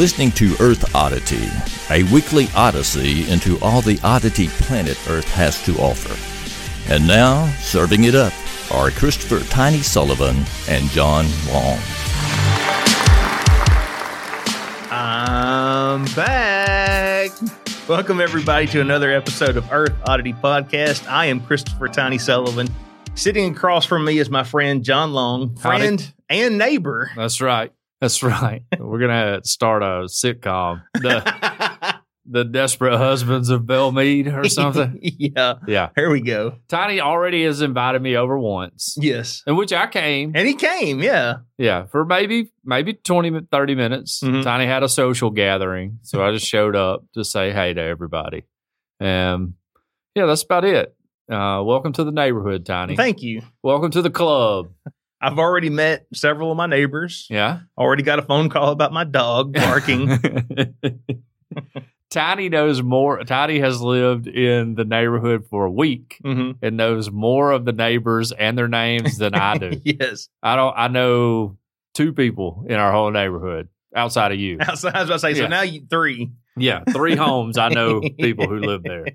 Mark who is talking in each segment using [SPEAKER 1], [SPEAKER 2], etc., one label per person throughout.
[SPEAKER 1] listening to Earth Oddity, a weekly odyssey into all the oddity planet Earth has to offer. And now, serving it up are Christopher Tiny Sullivan and John Long.
[SPEAKER 2] I'm back. Welcome, everybody, to another episode of Earth Oddity Podcast. I am Christopher Tiny Sullivan. Sitting across from me is my friend John Long, friend
[SPEAKER 3] Howdy.
[SPEAKER 2] and neighbor.
[SPEAKER 3] That's right. That's right. We're gonna start a sitcom, the the Desperate Husbands of Belle Mead or something.
[SPEAKER 2] yeah,
[SPEAKER 3] Yeah.
[SPEAKER 2] here we go.
[SPEAKER 3] Tiny already has invited me over once,
[SPEAKER 2] Yes.
[SPEAKER 3] in which I came.
[SPEAKER 2] And he came, yeah.
[SPEAKER 3] Yeah, for maybe maybe 20, 30 minutes.
[SPEAKER 2] Mhm.
[SPEAKER 3] Tiny had a social gathering, so I just showed up to say hey to everybody. Um, yeah, that's about it. Uh, welcome to the neighborhood, Tiny.
[SPEAKER 2] Thank you.
[SPEAKER 3] welcome to the club.
[SPEAKER 2] I've already met several of my neighbors.
[SPEAKER 3] Yeah.
[SPEAKER 2] Already got a phone call about my dog barking.
[SPEAKER 3] Tiny knows more. Tiny has lived in the neighborhood for a week
[SPEAKER 2] hmm
[SPEAKER 3] and knows more of the neighbors and their names than I do.
[SPEAKER 2] yes.
[SPEAKER 3] I don't. I know two people in our whole neighborhood outside of you.
[SPEAKER 2] Outside, I was about to say, so now you three.
[SPEAKER 3] Yeah, three homes. I know people who live there.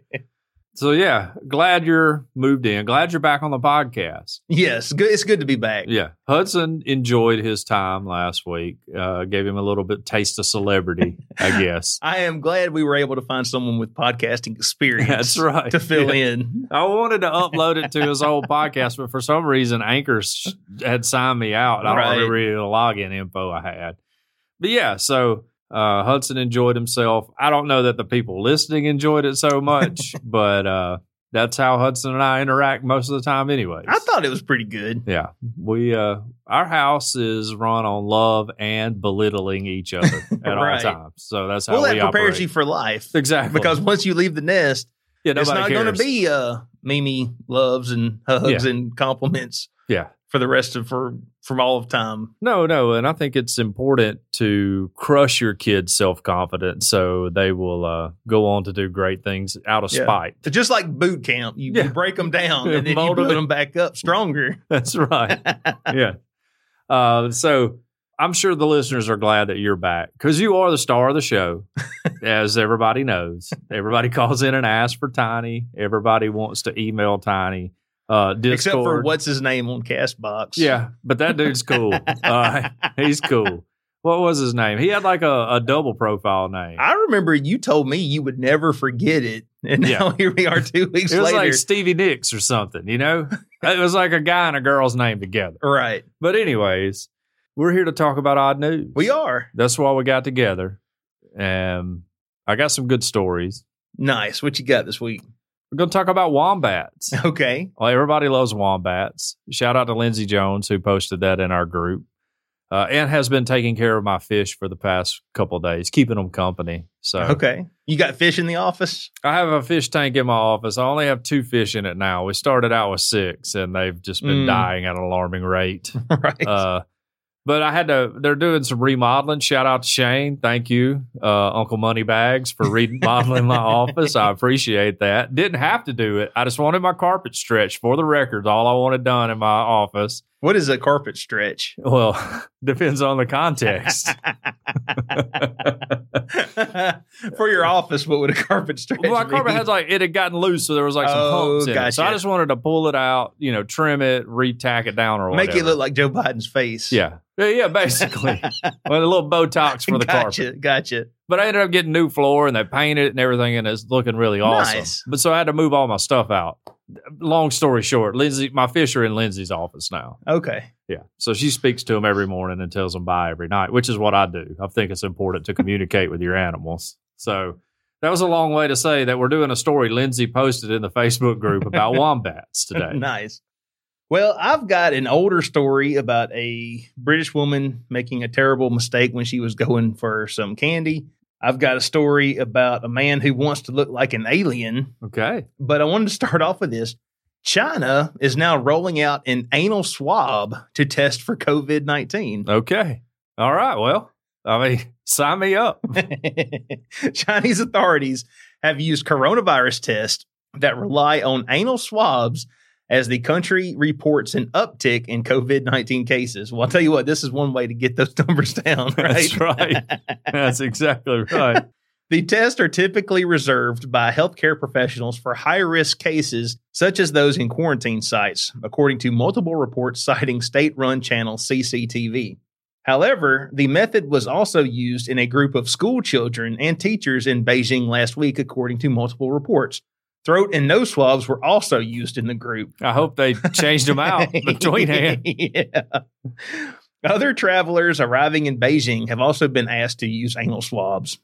[SPEAKER 3] So yeah, glad you're moved in. Glad you're back on the podcast.
[SPEAKER 2] Yes, good. It's good to be back.
[SPEAKER 3] Yeah, Hudson enjoyed his time last week. Uh, gave him a little bit taste of celebrity, I guess.
[SPEAKER 2] I am glad we were able to find someone with podcasting experience.
[SPEAKER 3] That's right.
[SPEAKER 2] To fill
[SPEAKER 3] Yeah.
[SPEAKER 2] in.
[SPEAKER 3] I wanted to upload it to his old podcast, but for some reason, Anchors had signed me out. I
[SPEAKER 2] Right.
[SPEAKER 3] don't remember the login info I had. But yeah, so uh, Hudson enjoyed himself. I don't know that the people listening enjoyed it so much, but uh, that's how Hudson and I interact most of the time, anyways.
[SPEAKER 2] I thought it was pretty good.
[SPEAKER 3] yeah, we uh, our house is run on love and belittling each other at
[SPEAKER 2] Right.
[SPEAKER 3] all times. So that's how
[SPEAKER 2] Well, that prepares
[SPEAKER 3] operate.
[SPEAKER 2] you for life.
[SPEAKER 3] exactly
[SPEAKER 2] Because once you leave the nest,
[SPEAKER 3] yeah,
[SPEAKER 2] it's not going to be uh, Mimi loves and hugs and compliments
[SPEAKER 3] yeah.
[SPEAKER 2] for the rest of for from all of time.
[SPEAKER 3] No, no, and I think it's important to crush your kids' self confidence so they will uh, go on to do great things out of
[SPEAKER 2] Yeah.
[SPEAKER 3] spite.
[SPEAKER 2] So just like boot camp. You,
[SPEAKER 3] Yeah.
[SPEAKER 2] you break them down
[SPEAKER 3] Yeah,
[SPEAKER 2] and then you
[SPEAKER 3] mold
[SPEAKER 2] build
[SPEAKER 3] 'em.
[SPEAKER 2] them back up stronger.
[SPEAKER 3] That's right. yeah. Uh, so I'm sure the listeners are glad that you're back because you are the star of the show, as everybody knows. Everybody calls in and asks for Tiny. Everybody wants to email Tiny. Uh, Discord.
[SPEAKER 2] Except for what's his name on Castbox.
[SPEAKER 3] Yeah, but that dude's cool. uh, he's cool. What was his name? He had like a, a double profile name.
[SPEAKER 2] I remember you told me you would never forget it. And now here we are two weeks later.
[SPEAKER 3] It was
[SPEAKER 2] later.
[SPEAKER 3] like Stevie Nicks or something, you know? it was like a guy and a girl's name together.
[SPEAKER 2] right.
[SPEAKER 3] But, anyways, we're here to talk about odd news.
[SPEAKER 2] We are.
[SPEAKER 3] That's why we got together. Um, I got some good stories.
[SPEAKER 2] Nice. What you got this week?
[SPEAKER 3] We're going to talk about wombats.
[SPEAKER 2] Okay.
[SPEAKER 3] well, everybody loves wombats. Shout out to Lindsey Jones, who posted that in our group. Uh, and has been taking care of my fish for the past couple of days, keeping them company. So
[SPEAKER 2] Okay. You got fish in the office?
[SPEAKER 3] I have a fish tank in my office. I only have two fish in it now. We started out with six, and they've just been
[SPEAKER 2] Mm.
[SPEAKER 3] dying at an alarming rate.
[SPEAKER 2] right.
[SPEAKER 3] Uh, but I had to. They're doing some remodeling. Shout out to Shane. Thank you, uh, Uncle Moneybags, for remodeling my office. I appreciate that. Didn't have to do it. I just wanted my carpet stretched. For the record, all I wanted done in my office.
[SPEAKER 2] What is a carpet stretch?
[SPEAKER 3] Well, depends on the context.
[SPEAKER 2] For your office, what would a carpet stretch
[SPEAKER 3] Well, my carpet had like it had gotten loose, so there was like some
[SPEAKER 2] Oh,
[SPEAKER 3] humps in it. So I just wanted to pull it out, you know, trim it, retack it down, or whatever.
[SPEAKER 2] Make it look like Joe Biden's face.
[SPEAKER 3] yeah, yeah, yeah, basically, with a little Botox for the
[SPEAKER 2] gotcha,
[SPEAKER 3] carpet.
[SPEAKER 2] Gotcha.
[SPEAKER 3] But I ended up getting new floor, and they painted it and everything, and it's looking really awesome.
[SPEAKER 2] Nice.
[SPEAKER 3] But so I had to move all my stuff out. Long story short, Lindsay, my fish are in Lindsay's office now.
[SPEAKER 2] Okay.
[SPEAKER 3] Yeah, so she speaks to them every morning and tells them bye every night, which is what I do. I think it's important to communicate with your animals. So that was a long way to say that we're doing a story Lindsay posted in the Facebook group about wombats today.
[SPEAKER 2] nice. Well, I've got an older story about a British woman making a terrible mistake when she was going for some candy. I've got a story about a man who wants to look like an alien,
[SPEAKER 3] Okay.
[SPEAKER 2] but I wanted to start off with this. China is now rolling out an anal swab to test for COVID 19.
[SPEAKER 3] Okay. All right. Well, I mean, sign me up.
[SPEAKER 2] Chinese authorities have used coronavirus tests that rely on anal swabs as the country reports an uptick in COVID 19 cases. Well, I'll tell you what, this is one way to get those numbers down, right?
[SPEAKER 3] That's right. That's exactly right.
[SPEAKER 2] The tests are typically reserved by healthcare professionals for high risk cases, such as those in quarantine sites, according to multiple reports citing state run channel CCTV. However, the method was also used in a group of school children and teachers in Beijing last week, according to multiple reports. Throat and nose swabs were also used in the group.
[SPEAKER 3] I hope they changed them out between hand.
[SPEAKER 2] yeah. Other travelers arriving in Beijing have also been asked to use anal swabs.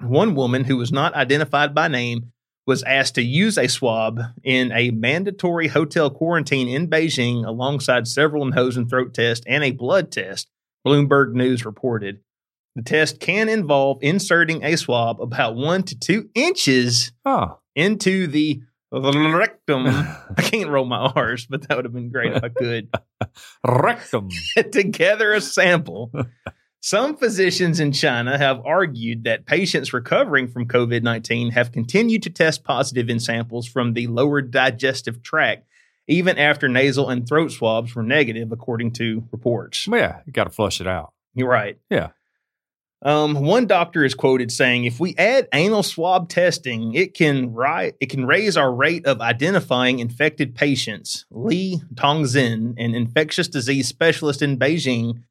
[SPEAKER 2] One woman who was not identified by name was asked to use a swab in a mandatory hotel quarantine in Beijing alongside several nose and throat tests and a blood test, Bloomberg News reported. The test can involve inserting a swab about one to two inches
[SPEAKER 3] Oh,
[SPEAKER 2] into the rectum. I can't roll my R's, but that would have been great if I could.
[SPEAKER 3] rectum.
[SPEAKER 2] to gather a sample. Some physicians in China have argued that patients recovering from COVID 19 have continued to test positive in samples from the lower digestive tract, even after nasal and throat swabs were negative, according to reports.
[SPEAKER 3] Yeah, you got to flush it out.
[SPEAKER 2] You're right.
[SPEAKER 3] Yeah.
[SPEAKER 2] Um, one doctor is quoted saying, "If we add anal swab testing, it can ri- it can raise our rate of identifying infected patients." Li Tongzeng, an infectious disease specialist in Beijing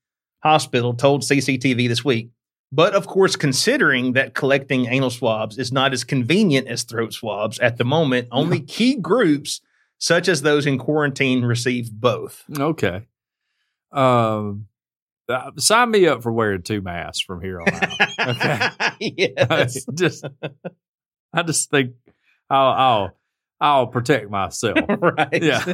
[SPEAKER 2] hospital, told CCTV this week. But of course, considering that collecting anal swabs is not as convenient as throat swabs at the moment, only key groups such as those in quarantine receive both.
[SPEAKER 3] Okay. Um, uh, sign me up for wearing two masks from here on out. Okay.
[SPEAKER 2] yes.
[SPEAKER 3] just, I just think I'll, I'll, I'll protect myself.
[SPEAKER 2] right.
[SPEAKER 3] Yeah.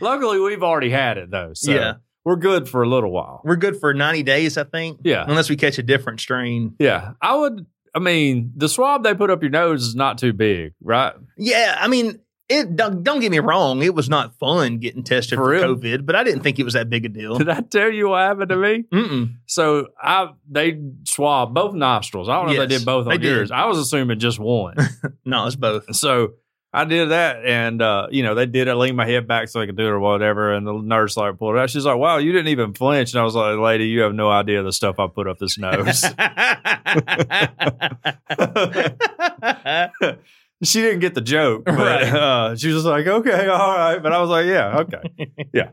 [SPEAKER 3] Luckily, we've already had it though, so
[SPEAKER 2] Yeah.
[SPEAKER 3] we're good for a little while.
[SPEAKER 2] We're good for 90 days, I think.
[SPEAKER 3] Yeah.
[SPEAKER 2] Unless we catch a different strain.
[SPEAKER 3] Yeah, I would. I mean, the swab they put up your nose is not too big, right?
[SPEAKER 2] Yeah. I mean, it don't, don't get me wrong. It was not fun getting tested
[SPEAKER 3] For
[SPEAKER 2] for. COVID, but I didn't think it was that big a deal.
[SPEAKER 3] Did I tell you what happened to me?
[SPEAKER 2] Mm-mm.
[SPEAKER 3] So I they swabbed both nostrils. I don't know if they did both on
[SPEAKER 2] did.
[SPEAKER 3] yours. I was assuming just one.
[SPEAKER 2] No, it's both.
[SPEAKER 3] so I did that, and uh, you know they did. I leaned my head back so I could do it or whatever. And the nurse like pulled it out. She's like, "Wow, you didn't even flinch." And I was like, "Lady, you have no idea the stuff I put up this nose." she didn't get the joke, but
[SPEAKER 2] Right.
[SPEAKER 3] uh, she was just like, "Okay, all right." But I was like, "Yeah, okay, yeah."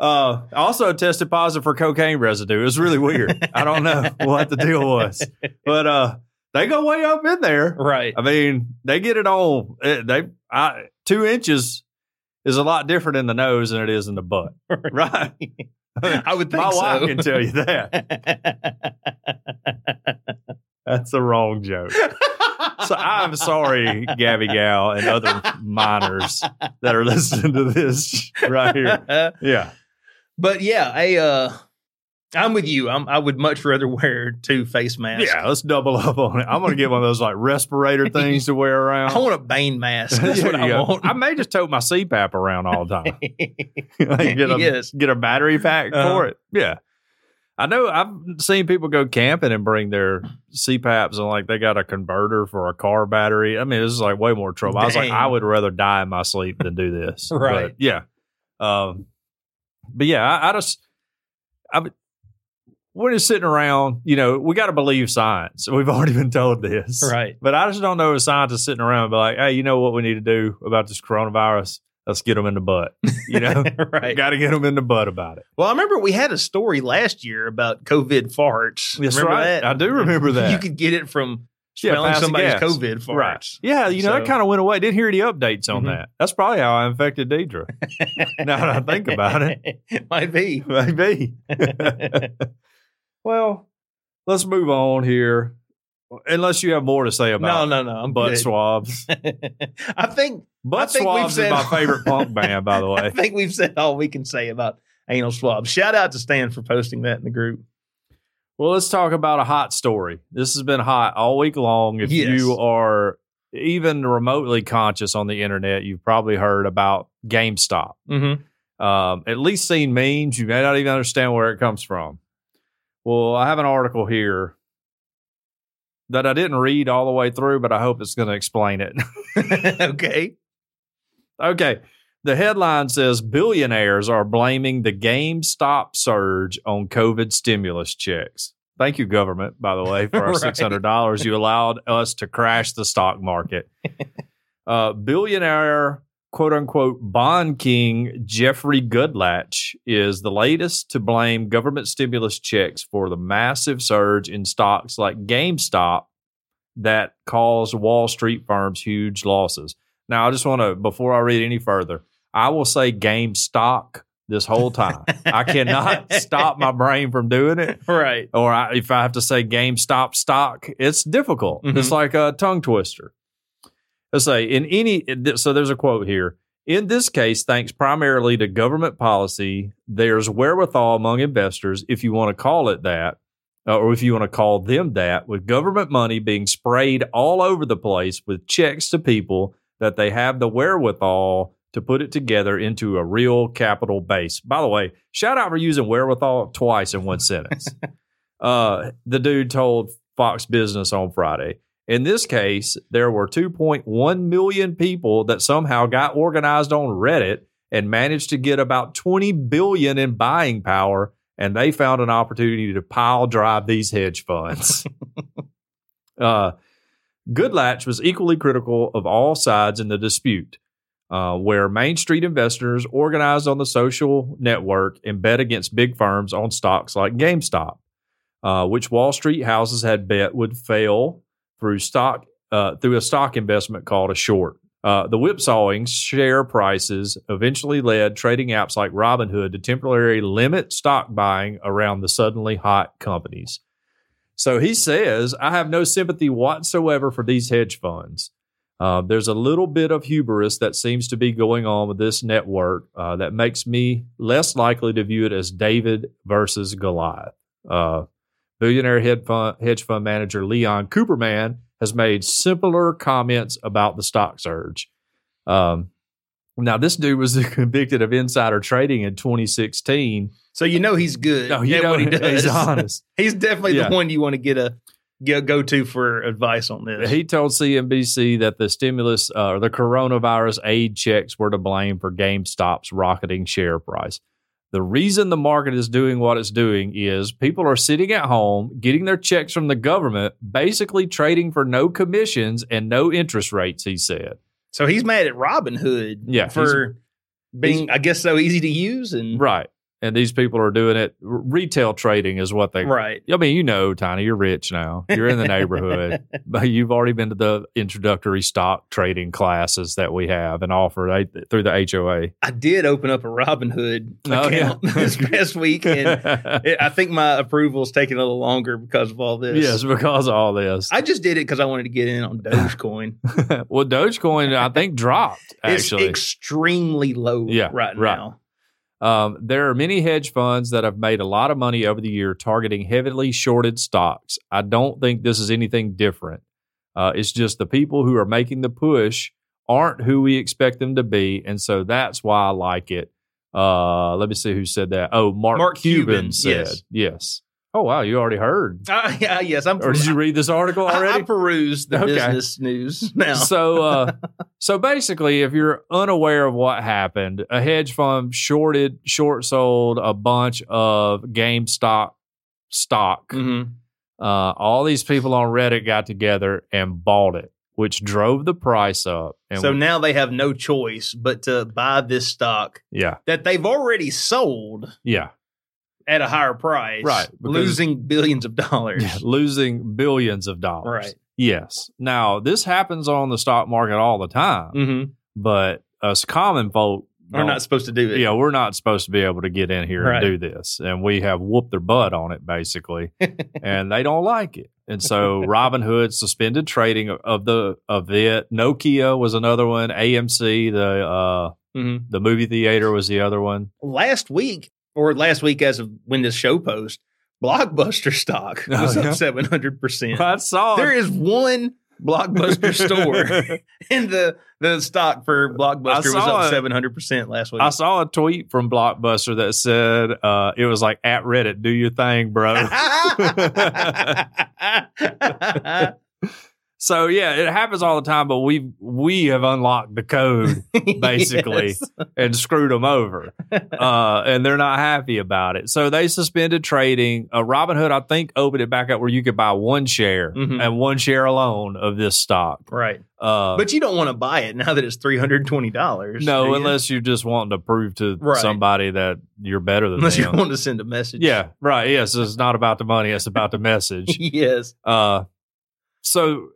[SPEAKER 3] Uh, also tested positive for cocaine residue. It was really weird. I don't know what the deal was, but uh, they go way up in there.
[SPEAKER 2] right.
[SPEAKER 3] I mean, they get it on. eh, They I, two inches is a lot different in the nose than it is in the butt, right?
[SPEAKER 2] I would think
[SPEAKER 3] My
[SPEAKER 2] so.
[SPEAKER 3] wife can tell you that. That's the wrong joke. So I'm sorry, Gabby Gal and other minors that are listening to this right here. Yeah.
[SPEAKER 2] But yeah, I uh I'm with you. I'm, I would much rather wear two face masks.
[SPEAKER 3] Yeah, let's double up on it. I'm going to get one of those like respirator things to wear around.
[SPEAKER 2] I want a Bane mask. That's what I
[SPEAKER 3] go.
[SPEAKER 2] want.
[SPEAKER 3] I may just tote my CPAP around all the time. Like, get a
[SPEAKER 2] Yes.
[SPEAKER 3] get a battery pack
[SPEAKER 2] Uh-huh.
[SPEAKER 3] for it. Yeah. I know I've seen people go camping and bring their CPAPs and like they got a converter for a car battery. I mean, this is like way more trouble. I was like, I would rather die in my sleep than do this.
[SPEAKER 2] Right.
[SPEAKER 3] But, yeah. Um, but yeah, I, I just, I, when it's sitting around, you know, we got to believe science. We've already been told this.
[SPEAKER 2] Right.
[SPEAKER 3] But I just don't know if scientists sitting around and be like, hey, you know what we need to do about this coronavirus? Let's get them in the butt. You know,
[SPEAKER 2] right.
[SPEAKER 3] got to get them in the butt about it.
[SPEAKER 2] Well, I remember we had a story last year about COVID farts.
[SPEAKER 3] That's
[SPEAKER 2] remember
[SPEAKER 3] right.
[SPEAKER 2] that?
[SPEAKER 3] I do remember that.
[SPEAKER 2] You could get it from smelling
[SPEAKER 3] passing
[SPEAKER 2] somebody's
[SPEAKER 3] gas.
[SPEAKER 2] COVID farts.
[SPEAKER 3] Right. Yeah, you know, that kind of went away. Didn't hear any updates on
[SPEAKER 2] Mhm.
[SPEAKER 3] that. That's probably how I infected Deidre. now that I think about it.
[SPEAKER 2] it might be.
[SPEAKER 3] Maybe. well, let's move on here. Unless you have more to say about
[SPEAKER 2] no, no. no, I'm
[SPEAKER 3] butt
[SPEAKER 2] good.
[SPEAKER 3] swabs.
[SPEAKER 2] I think
[SPEAKER 3] Butt
[SPEAKER 2] think we've
[SPEAKER 3] swabs is my favorite punk band, by the way.
[SPEAKER 2] I think we've said all we can say about anal swabs. Shout out to Stan for posting that in the group.
[SPEAKER 3] Well, let's talk about a hot story. This has been hot all week long. If
[SPEAKER 2] Yes.
[SPEAKER 3] you are even remotely conscious on the internet, you've probably heard about GameStop.
[SPEAKER 2] Mm-hmm.
[SPEAKER 3] Um, at least seen memes. You may not even understand where it comes from. Well, I have an article here that I didn't read all the way through, but I hope it's going to explain it.
[SPEAKER 2] okay.
[SPEAKER 3] okay. The headline says billionaires are blaming the GameStop surge on COVID stimulus checks. Thank you, government, by the way, for our
[SPEAKER 2] Right.
[SPEAKER 3] $600 you allowed us to crash the stock market. uh, billionaire, quote unquote, bond king Jeffrey Gundlach is the latest to blame government stimulus checks for the massive surge in stocks like GameStop that caused Wall Street firms huge losses. Now, I just want to, before I read any further, I will say GameStop this whole time. I cannot stop my brain from doing it.
[SPEAKER 2] Right.
[SPEAKER 3] Or I, if I have to say GameStop stock, it's difficult.
[SPEAKER 2] Mhm.
[SPEAKER 3] It's like a tongue twister. Let's say in any, so there's a quote here. In this case, thanks primarily to government policy, there's wherewithal among investors, if you want to call it that, uh, or if you want to call them that, with government money being sprayed all over the place with checks to people that they have the wherewithal to put it together into a real capital base. By the way, shout out for using wherewithal twice in one sentence. uh, the dude told Fox Business on Friday. In this case, there were 2.1 million people that somehow got organized on Reddit and managed to get about 20 billion in buying power, and they found an opportunity to pile drive these hedge funds. uh, Gundlach was equally critical of all sides in the dispute, uh, where Main Street investors organized on the social network and bet against big firms on stocks like GameStop, uh, which Wall Street houses had bet would fail through stock uh, through a stock investment called a short. Uh, the whipsawing share prices eventually led trading apps like Robinhood to temporarily limit stock buying around the suddenly hot companies. So he says, I have no sympathy whatsoever for these hedge funds. Uh, there's a little bit of hubris that seems to be going on with this network uh, that makes me less likely to view it as David versus Goliath. Billionaire hedge fund, hedge fund manager Leon Cooperman has made simpler comments about the stock surge. Um, now, this dude was convicted of insider trading in 2016.
[SPEAKER 2] So you know he's good.
[SPEAKER 3] No, you know
[SPEAKER 2] what he does.
[SPEAKER 3] he's honest.
[SPEAKER 2] He's definitely
[SPEAKER 3] Yeah.
[SPEAKER 2] the one you want to get a go to for advice on this.
[SPEAKER 3] He told CNBC that the stimulus uh, or the coronavirus aid checks were to blame for GameStop's rocketing share price. The reason the market is doing what it's doing is people are sitting at home getting their checks from the government, basically trading for no commissions and no interest rates, he said.
[SPEAKER 2] so he's mad at Robinhood
[SPEAKER 3] Yeah,
[SPEAKER 2] for being, I guess, so easy to use and
[SPEAKER 3] Right. And these people are doing it. Retail trading is what they.
[SPEAKER 2] right.
[SPEAKER 3] I mean, you know, Tiny, you're rich now. You're in the neighborhood. but you've already been to the introductory stock trading classes that we have and offer through the HOA.
[SPEAKER 2] I did open up a Robinhood
[SPEAKER 3] Oh, yeah.
[SPEAKER 2] account this past week, and it, I think my approval's taking a little longer because of all this.
[SPEAKER 3] yes, because of all this.
[SPEAKER 2] I just did it because I wanted to get in on Dogecoin.
[SPEAKER 3] well, Dogecoin, I think, dropped actually.
[SPEAKER 2] it's extremely low
[SPEAKER 3] Yeah,
[SPEAKER 2] right,
[SPEAKER 3] right.
[SPEAKER 2] now.
[SPEAKER 3] Um, there are many hedge funds that have made a lot of money over the year targeting heavily shorted stocks. I don't think this is anything different. Uh, it's just the people who are making the push aren't who we expect them to be, and so that's why I like it. Uh, let me see who said that. Oh, Mark,
[SPEAKER 2] Mark
[SPEAKER 3] Cuban,
[SPEAKER 2] Cuban,
[SPEAKER 3] said
[SPEAKER 2] yes.
[SPEAKER 3] yes. Oh wow, you already heard,
[SPEAKER 2] Uh, yeah, yes, I'm.
[SPEAKER 3] or did you read this article
[SPEAKER 2] I, I
[SPEAKER 3] already?
[SPEAKER 2] peruse the
[SPEAKER 3] Okay.
[SPEAKER 2] business news now.
[SPEAKER 3] so uh so basically if you're unaware of what happened a hedge fund shorted short sold a bunch of GameStop stock
[SPEAKER 2] Mhm.
[SPEAKER 3] uh all these people on Reddit got together and bought it which drove the price up and
[SPEAKER 2] So
[SPEAKER 3] we-
[SPEAKER 2] now they have no choice but to buy this stock
[SPEAKER 3] yeah
[SPEAKER 2] that they've already sold
[SPEAKER 3] yeah
[SPEAKER 2] at a higher price,
[SPEAKER 3] Right,
[SPEAKER 2] Losing billions of dollars.
[SPEAKER 3] losing billions of dollars
[SPEAKER 2] Right.
[SPEAKER 3] yes now this happens on the stock market all the time
[SPEAKER 2] Mm-hmm.
[SPEAKER 3] but us common folk
[SPEAKER 2] We're
[SPEAKER 3] don't-
[SPEAKER 2] supposed to do it.
[SPEAKER 3] yeah, we're not supposed to be able to get in here
[SPEAKER 2] Right.
[SPEAKER 3] and do this. And we have whooped their butt on it basically. and they don't like it. And so Robinhood suspended trading of- the of it. Nokia was another one. AMC, the uh
[SPEAKER 2] Mhm.
[SPEAKER 3] the movie theater was the other one.
[SPEAKER 2] Last week, or last week as of when this show post, Blockbuster stock
[SPEAKER 3] Oh,
[SPEAKER 2] was
[SPEAKER 3] yeah?
[SPEAKER 2] up seven hundred percent.
[SPEAKER 3] I saw
[SPEAKER 2] there is one Blockbuster store, and the the stock for Blockbuster was up seven hundred percent last week.
[SPEAKER 3] I saw a tweet from Blockbuster that said uh, it was like at Reddit, do your thing, bro. So yeah, it happens all the time, but we we have unlocked the code basically
[SPEAKER 2] Yes.
[SPEAKER 3] and screwed them over, uh, and they're not happy about it. So they suspended trading. Uh, Robinhood, I think, opened it back up where you could buy one share
[SPEAKER 2] Mhm.
[SPEAKER 3] and one share alone of this stock.
[SPEAKER 2] Right.
[SPEAKER 3] Uh,
[SPEAKER 2] But you don't want to buy it now that it's three hundred twenty dollars.
[SPEAKER 3] no, unless you're just wanting to prove to
[SPEAKER 2] Right.
[SPEAKER 3] somebody that you're better than them.
[SPEAKER 2] unless you
[SPEAKER 3] them.
[SPEAKER 2] want to send a message.
[SPEAKER 3] yeah, right. Yes, it's not about the money; it's about the message.
[SPEAKER 2] yes.
[SPEAKER 3] Uh, so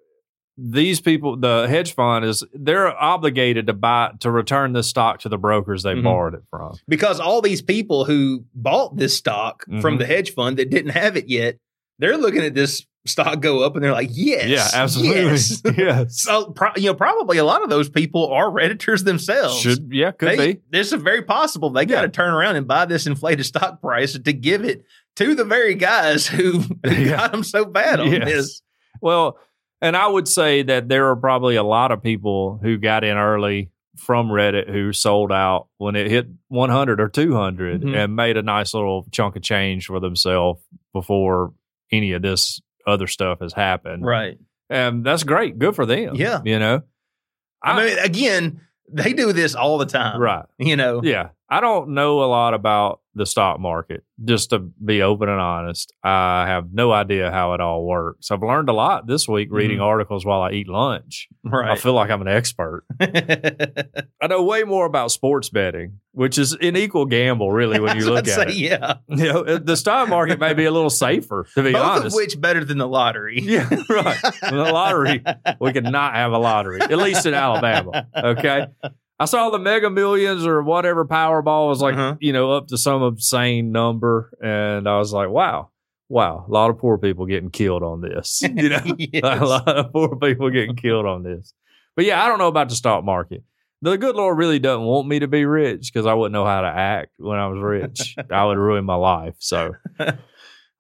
[SPEAKER 3] these people, the hedge fund is they're obligated to buy to return this stock to the brokers they
[SPEAKER 2] Mhm.
[SPEAKER 3] borrowed it from.
[SPEAKER 2] Because all these people who bought this stock from
[SPEAKER 3] Mhm.
[SPEAKER 2] the hedge fund that didn't have it yet, they're looking at this stock go up and they're like, "Yes,
[SPEAKER 3] yeah, absolutely.
[SPEAKER 2] yes."
[SPEAKER 3] yes.
[SPEAKER 2] so, pro- you know, probably a lot of those people are redditors themselves.
[SPEAKER 3] Should yeah, could
[SPEAKER 2] they,
[SPEAKER 3] be.
[SPEAKER 2] This is very possible. They got to turn around and buy this inflated stock price to give it to the very guys who, who
[SPEAKER 3] Yeah.
[SPEAKER 2] got them so bad on
[SPEAKER 3] Yes.
[SPEAKER 2] this.
[SPEAKER 3] Well, and I would say that there are probably a lot of people who got in early from Reddit who sold out when it hit 100 or 200
[SPEAKER 2] Mhm.
[SPEAKER 3] and made a nice little chunk of change for themselves before any of this other stuff has happened.
[SPEAKER 2] Right.
[SPEAKER 3] And that's great. Good for them.
[SPEAKER 2] Yeah.
[SPEAKER 3] You know?
[SPEAKER 2] I, mean, again, they do this all the time.
[SPEAKER 3] right.
[SPEAKER 2] You know.
[SPEAKER 3] Yeah. I don't know a lot about the stock market, just to be open and honest. I have no idea how it all works. I've learned a lot this week reading
[SPEAKER 2] Mhm.
[SPEAKER 3] articles while I eat lunch.
[SPEAKER 2] Right.
[SPEAKER 3] I feel like I'm an expert. I know way more about sports betting, which is an equal gamble, really, when you look at
[SPEAKER 2] to
[SPEAKER 3] it.
[SPEAKER 2] say, Yeah.
[SPEAKER 3] You know, the stock market may be a little safer, to be
[SPEAKER 2] Both
[SPEAKER 3] honest.
[SPEAKER 2] of which better than the lottery.
[SPEAKER 3] yeah, right. The lottery, we could not have a lottery, at least in Alabama. Okay. I saw the Mega Millions or whatever Powerball was like,
[SPEAKER 2] Uh-huh.
[SPEAKER 3] you know, up to some insane number, and I was like, wow, wow, a lot of poor people getting killed on this. You know,
[SPEAKER 2] Yes.
[SPEAKER 3] a lot of poor people getting killed on this. But yeah, I don't know about the stock market. The good Lord really doesn't want me to be rich because I wouldn't know how to act when I was rich. I would ruin my life. So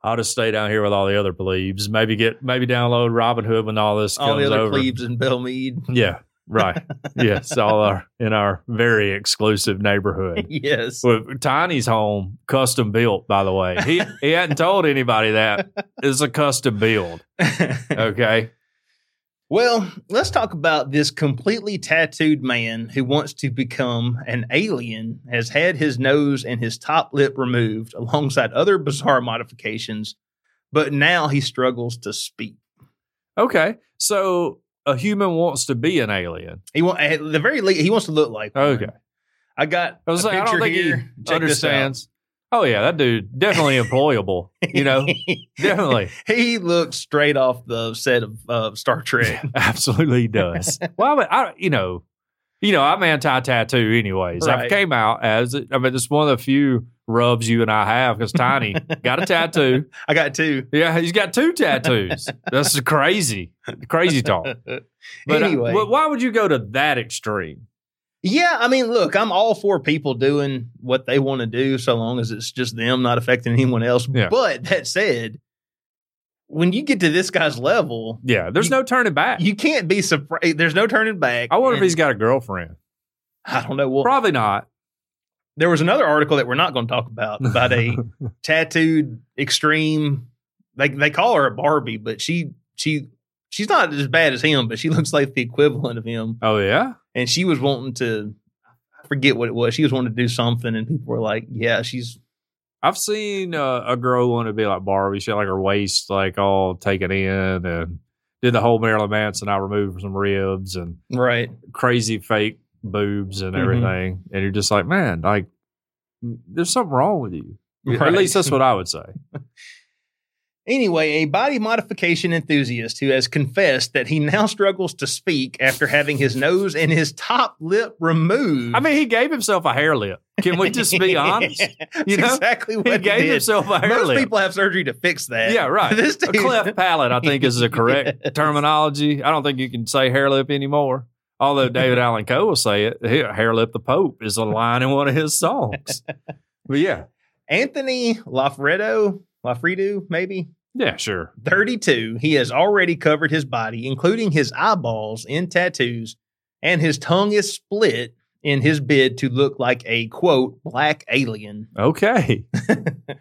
[SPEAKER 3] I'll just stay down here with all the other plebes. Maybe get maybe download Robinhood when all this
[SPEAKER 2] all the other
[SPEAKER 3] over.
[SPEAKER 2] plebes in Belmead.
[SPEAKER 3] Yeah, right. yes, all our in our very exclusive neighborhood.
[SPEAKER 2] yes.
[SPEAKER 3] Well, Tiny's home, custom built, by the way. He he hadn't told anybody that it's a custom build. Okay.
[SPEAKER 2] well, let's talk about this completely tattooed man who wants to become an alien, has had his nose and his top lip removed alongside other bizarre modifications, but now he struggles to speak.
[SPEAKER 3] Okay. So a human wants to be an alien.
[SPEAKER 2] He want at the very least he wants to look like one.
[SPEAKER 3] Okay.
[SPEAKER 2] I got
[SPEAKER 3] I was like, I don't think
[SPEAKER 2] here.
[SPEAKER 3] he
[SPEAKER 2] Check
[SPEAKER 3] understands. Oh yeah, that dude definitely employable. You know, definitely,
[SPEAKER 2] he looks straight off the set of uh, Star Trek.
[SPEAKER 3] absolutely does. Well, I, mean, I you know, you know, I'm anti tattoo anyways. I
[SPEAKER 2] Right.
[SPEAKER 3] came out as I mean, it's one of the few rubs you and I have because Tiny got a tattoo.
[SPEAKER 2] I got two.
[SPEAKER 3] Yeah, he's got two tattoos. That's crazy, crazy talk. But uh,
[SPEAKER 2] anyway,
[SPEAKER 3] wh- why would you go to that extreme?
[SPEAKER 2] yeah, I mean, look, I'm all for people doing what they want to do, so long as it's just them, not affecting anyone else.
[SPEAKER 3] Yeah.
[SPEAKER 2] But that said, when you get to this guy's level,
[SPEAKER 3] Yeah, there's
[SPEAKER 2] You-
[SPEAKER 3] no turning back.
[SPEAKER 2] you can't be surprised. There's no turning back.
[SPEAKER 3] I wonder if he's got a girlfriend.
[SPEAKER 2] I don't know. Well,
[SPEAKER 3] Probably not.
[SPEAKER 2] There was another article that we're not going to talk about about a tattooed extreme. They they call her a Barbie, but she she she's not as bad as him, but she looks like the equivalent of him.
[SPEAKER 3] oh yeah.
[SPEAKER 2] And she was wanting to I forget what it was. She was wanting to do something, and people were like, "Yeah, she's
[SPEAKER 3] I've seen uh, a girl want to be like Barbie. She had like her waist like all taken in and did the whole Marilyn Manson. I removed some ribs and
[SPEAKER 2] right."
[SPEAKER 3] crazy fake boobs and
[SPEAKER 2] Mhm.
[SPEAKER 3] everything. And you're just like, man, like there's something wrong with you. At least that's what I would say.
[SPEAKER 2] Anyway, a body modification enthusiast who has confessed that he now struggles to speak after having his nose and his top lip removed.
[SPEAKER 3] I mean, he gave himself a hare lip. Can we just be honest? You know?
[SPEAKER 2] exactly what
[SPEAKER 3] He
[SPEAKER 2] he,
[SPEAKER 3] gave
[SPEAKER 2] did.
[SPEAKER 3] himself a hare lip.
[SPEAKER 2] Most
[SPEAKER 3] lip.
[SPEAKER 2] people have surgery to fix that.
[SPEAKER 3] Yeah, right.
[SPEAKER 2] This
[SPEAKER 3] a cleft palate, I think, is the correct
[SPEAKER 2] Yes.
[SPEAKER 3] terminology. I don't think you can say hare lip anymore. Although David Allen Coe will say it, He- hare lip the Pope is a line in one of his songs. But yeah,
[SPEAKER 2] Anthony Lafredo, Lafredo, maybe
[SPEAKER 3] yeah, sure.
[SPEAKER 2] 32. He has already covered his body, including his eyeballs, in tattoos, and his tongue is split in his bid to look like a quote black alien.
[SPEAKER 3] Okay,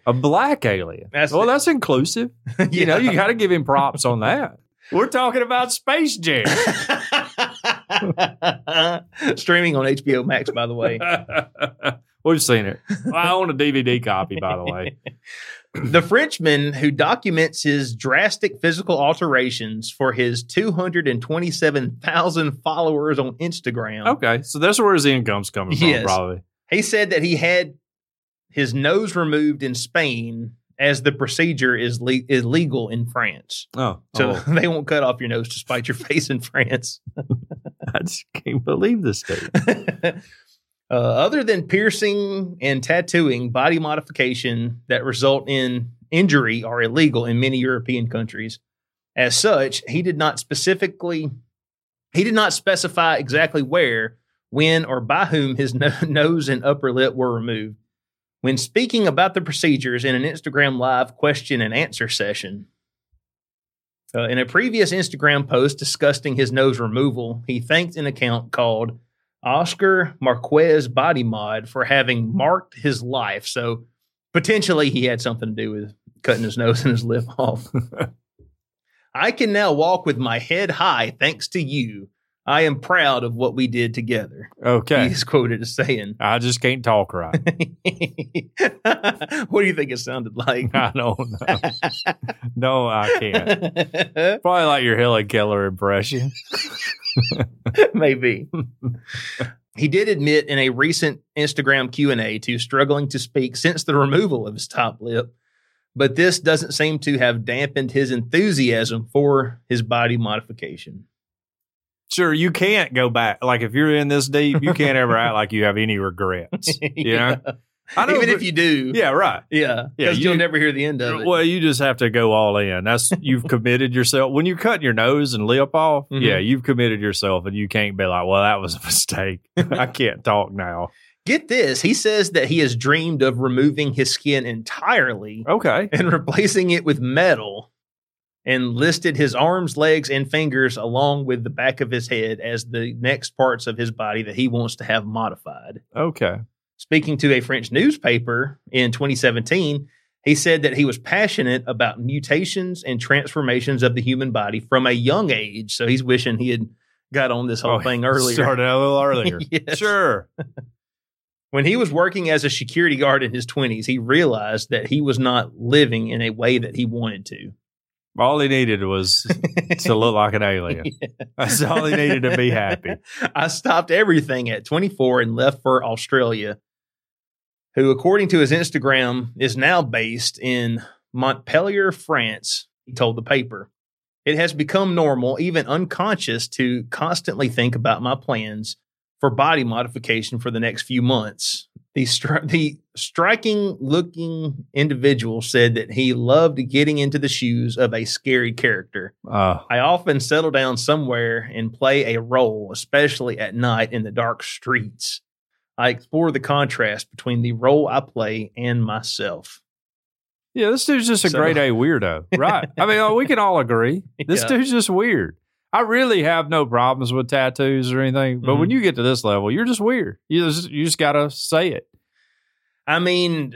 [SPEAKER 3] a black alien.
[SPEAKER 2] That's
[SPEAKER 3] well,
[SPEAKER 2] it.
[SPEAKER 3] that's inclusive. You know, you got to give him props on that. We're talking about Space Jam.
[SPEAKER 2] Streaming on HBO Max, by the way.
[SPEAKER 3] We've seen it. I own a DVD copy, by the way.
[SPEAKER 2] the Frenchman who documents his drastic physical alterations for his 227,000 followers on Instagram.
[SPEAKER 3] Okay, so that's where his income's coming from, probably.
[SPEAKER 2] He said that he had his nose removed in Spain as the procedure is le- illegal in France.
[SPEAKER 3] Oh,
[SPEAKER 2] So
[SPEAKER 3] oh,
[SPEAKER 2] they won't cut off your nose to spite your face in France.
[SPEAKER 3] I just can't believe this dude.
[SPEAKER 2] uh, other than piercing and tattooing, body modification that result in injury are illegal in many European countries. As such, he did not specifically, he did not specify exactly where, when, or by whom his no- nose and upper lip were removed. When speaking about the procedures in an Instagram live question and answer session, uh, in a previous Instagram post discussing his nose removal, he thanked an account called Oscar Marquez Body Mod for having marked his life. So potentially he had something to do with cutting his nose and his lip off. I can now walk with my head high thanks to you. I am proud of what we did together.
[SPEAKER 3] Okay.
[SPEAKER 2] He's quoted as saying,
[SPEAKER 3] I just can't talk right.
[SPEAKER 2] What do you think it sounded like?
[SPEAKER 3] I don't know. No, I can't. Probably like your Helen Keller impression.
[SPEAKER 2] Maybe. he did admit in a recent Instagram Q&A to struggling to speak since the removal of his top lip, but this doesn't seem to have dampened his enthusiasm for his body modification.
[SPEAKER 3] Sure, you can't go back. Like if you're in this deep, you can't ever act like you have any regrets. You know? I know,
[SPEAKER 2] Even if you do.
[SPEAKER 3] Yeah, right.
[SPEAKER 2] Yeah.
[SPEAKER 3] Yeah,
[SPEAKER 2] Because
[SPEAKER 3] you-
[SPEAKER 2] you'll never hear the end of it.
[SPEAKER 3] Well, you just have to go all in. That's you've committed yourself. When you cut your nose and lip off,
[SPEAKER 2] Mhm.
[SPEAKER 3] yeah, you've committed yourself, and you can't be like, "Well, that was a mistake. I can't talk now."
[SPEAKER 2] Get this. He says that he has dreamed of removing his skin entirely
[SPEAKER 3] Okay,
[SPEAKER 2] and replacing it with metal and listed his arms, legs, and fingers along with the back of his head as the next parts of his body that he wants to have modified.
[SPEAKER 3] okay,
[SPEAKER 2] Speaking to a French newspaper in 2017, he said that he was passionate about mutations and transformations of the human body from a young age. So he's wishing he had got on this whole
[SPEAKER 3] Oh,
[SPEAKER 2] thing earlier.
[SPEAKER 3] Started a little earlier.
[SPEAKER 2] Yes.
[SPEAKER 3] Sure.
[SPEAKER 2] When he was working as a security guard in his 20s, he realized that he was not living in a way that he wanted to.
[SPEAKER 3] All he needed was to look like an alien. That's all he needed to be happy.
[SPEAKER 2] I stopped everything at 24 and left for Australia, who, according to his Instagram, is now based in Montpellier, France, he told the paper. It has become normal, even unconscious, to constantly think about my plans for body modification for the next few months. The, stri- the striking looking individual said that he loved getting into the shoes of a scary character.
[SPEAKER 3] Uh,
[SPEAKER 2] I often settle down somewhere and play a role, especially at night in the dark streets. I explore the contrast between the role I play and myself.
[SPEAKER 3] yeah, this dude's just a
[SPEAKER 2] So-
[SPEAKER 3] grade A weirdo, right? I mean, oh, we can all agree this
[SPEAKER 2] Yeah.
[SPEAKER 3] dude's just weird. I really have no problems with tattoos or anything, but when
[SPEAKER 2] Mhm.
[SPEAKER 3] you get to this level, you're just weird. You just you just gotta say it.
[SPEAKER 2] I mean,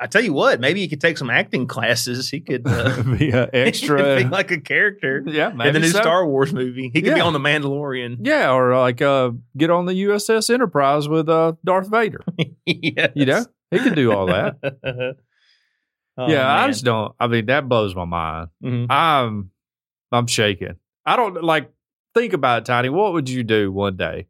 [SPEAKER 2] I tell you what, maybe he could take some acting classes. He could uh,
[SPEAKER 3] be a
[SPEAKER 2] he
[SPEAKER 3] extra.
[SPEAKER 2] could be like a character
[SPEAKER 3] yeah,
[SPEAKER 2] in the new
[SPEAKER 3] so.
[SPEAKER 2] Star Wars movie. He could be on the Mandalorian.
[SPEAKER 3] Yeah, or like uh, get on the USS Enterprise with uh, Darth Vader.
[SPEAKER 2] yes.
[SPEAKER 3] You know, he could do all that.
[SPEAKER 2] Oh,
[SPEAKER 3] yeah, I
[SPEAKER 2] man.
[SPEAKER 3] just don't. I mean, that blows my mind.
[SPEAKER 2] Mhm.
[SPEAKER 3] I'm I'm shaking. I don't like think about it, Tiny. What would you do one day?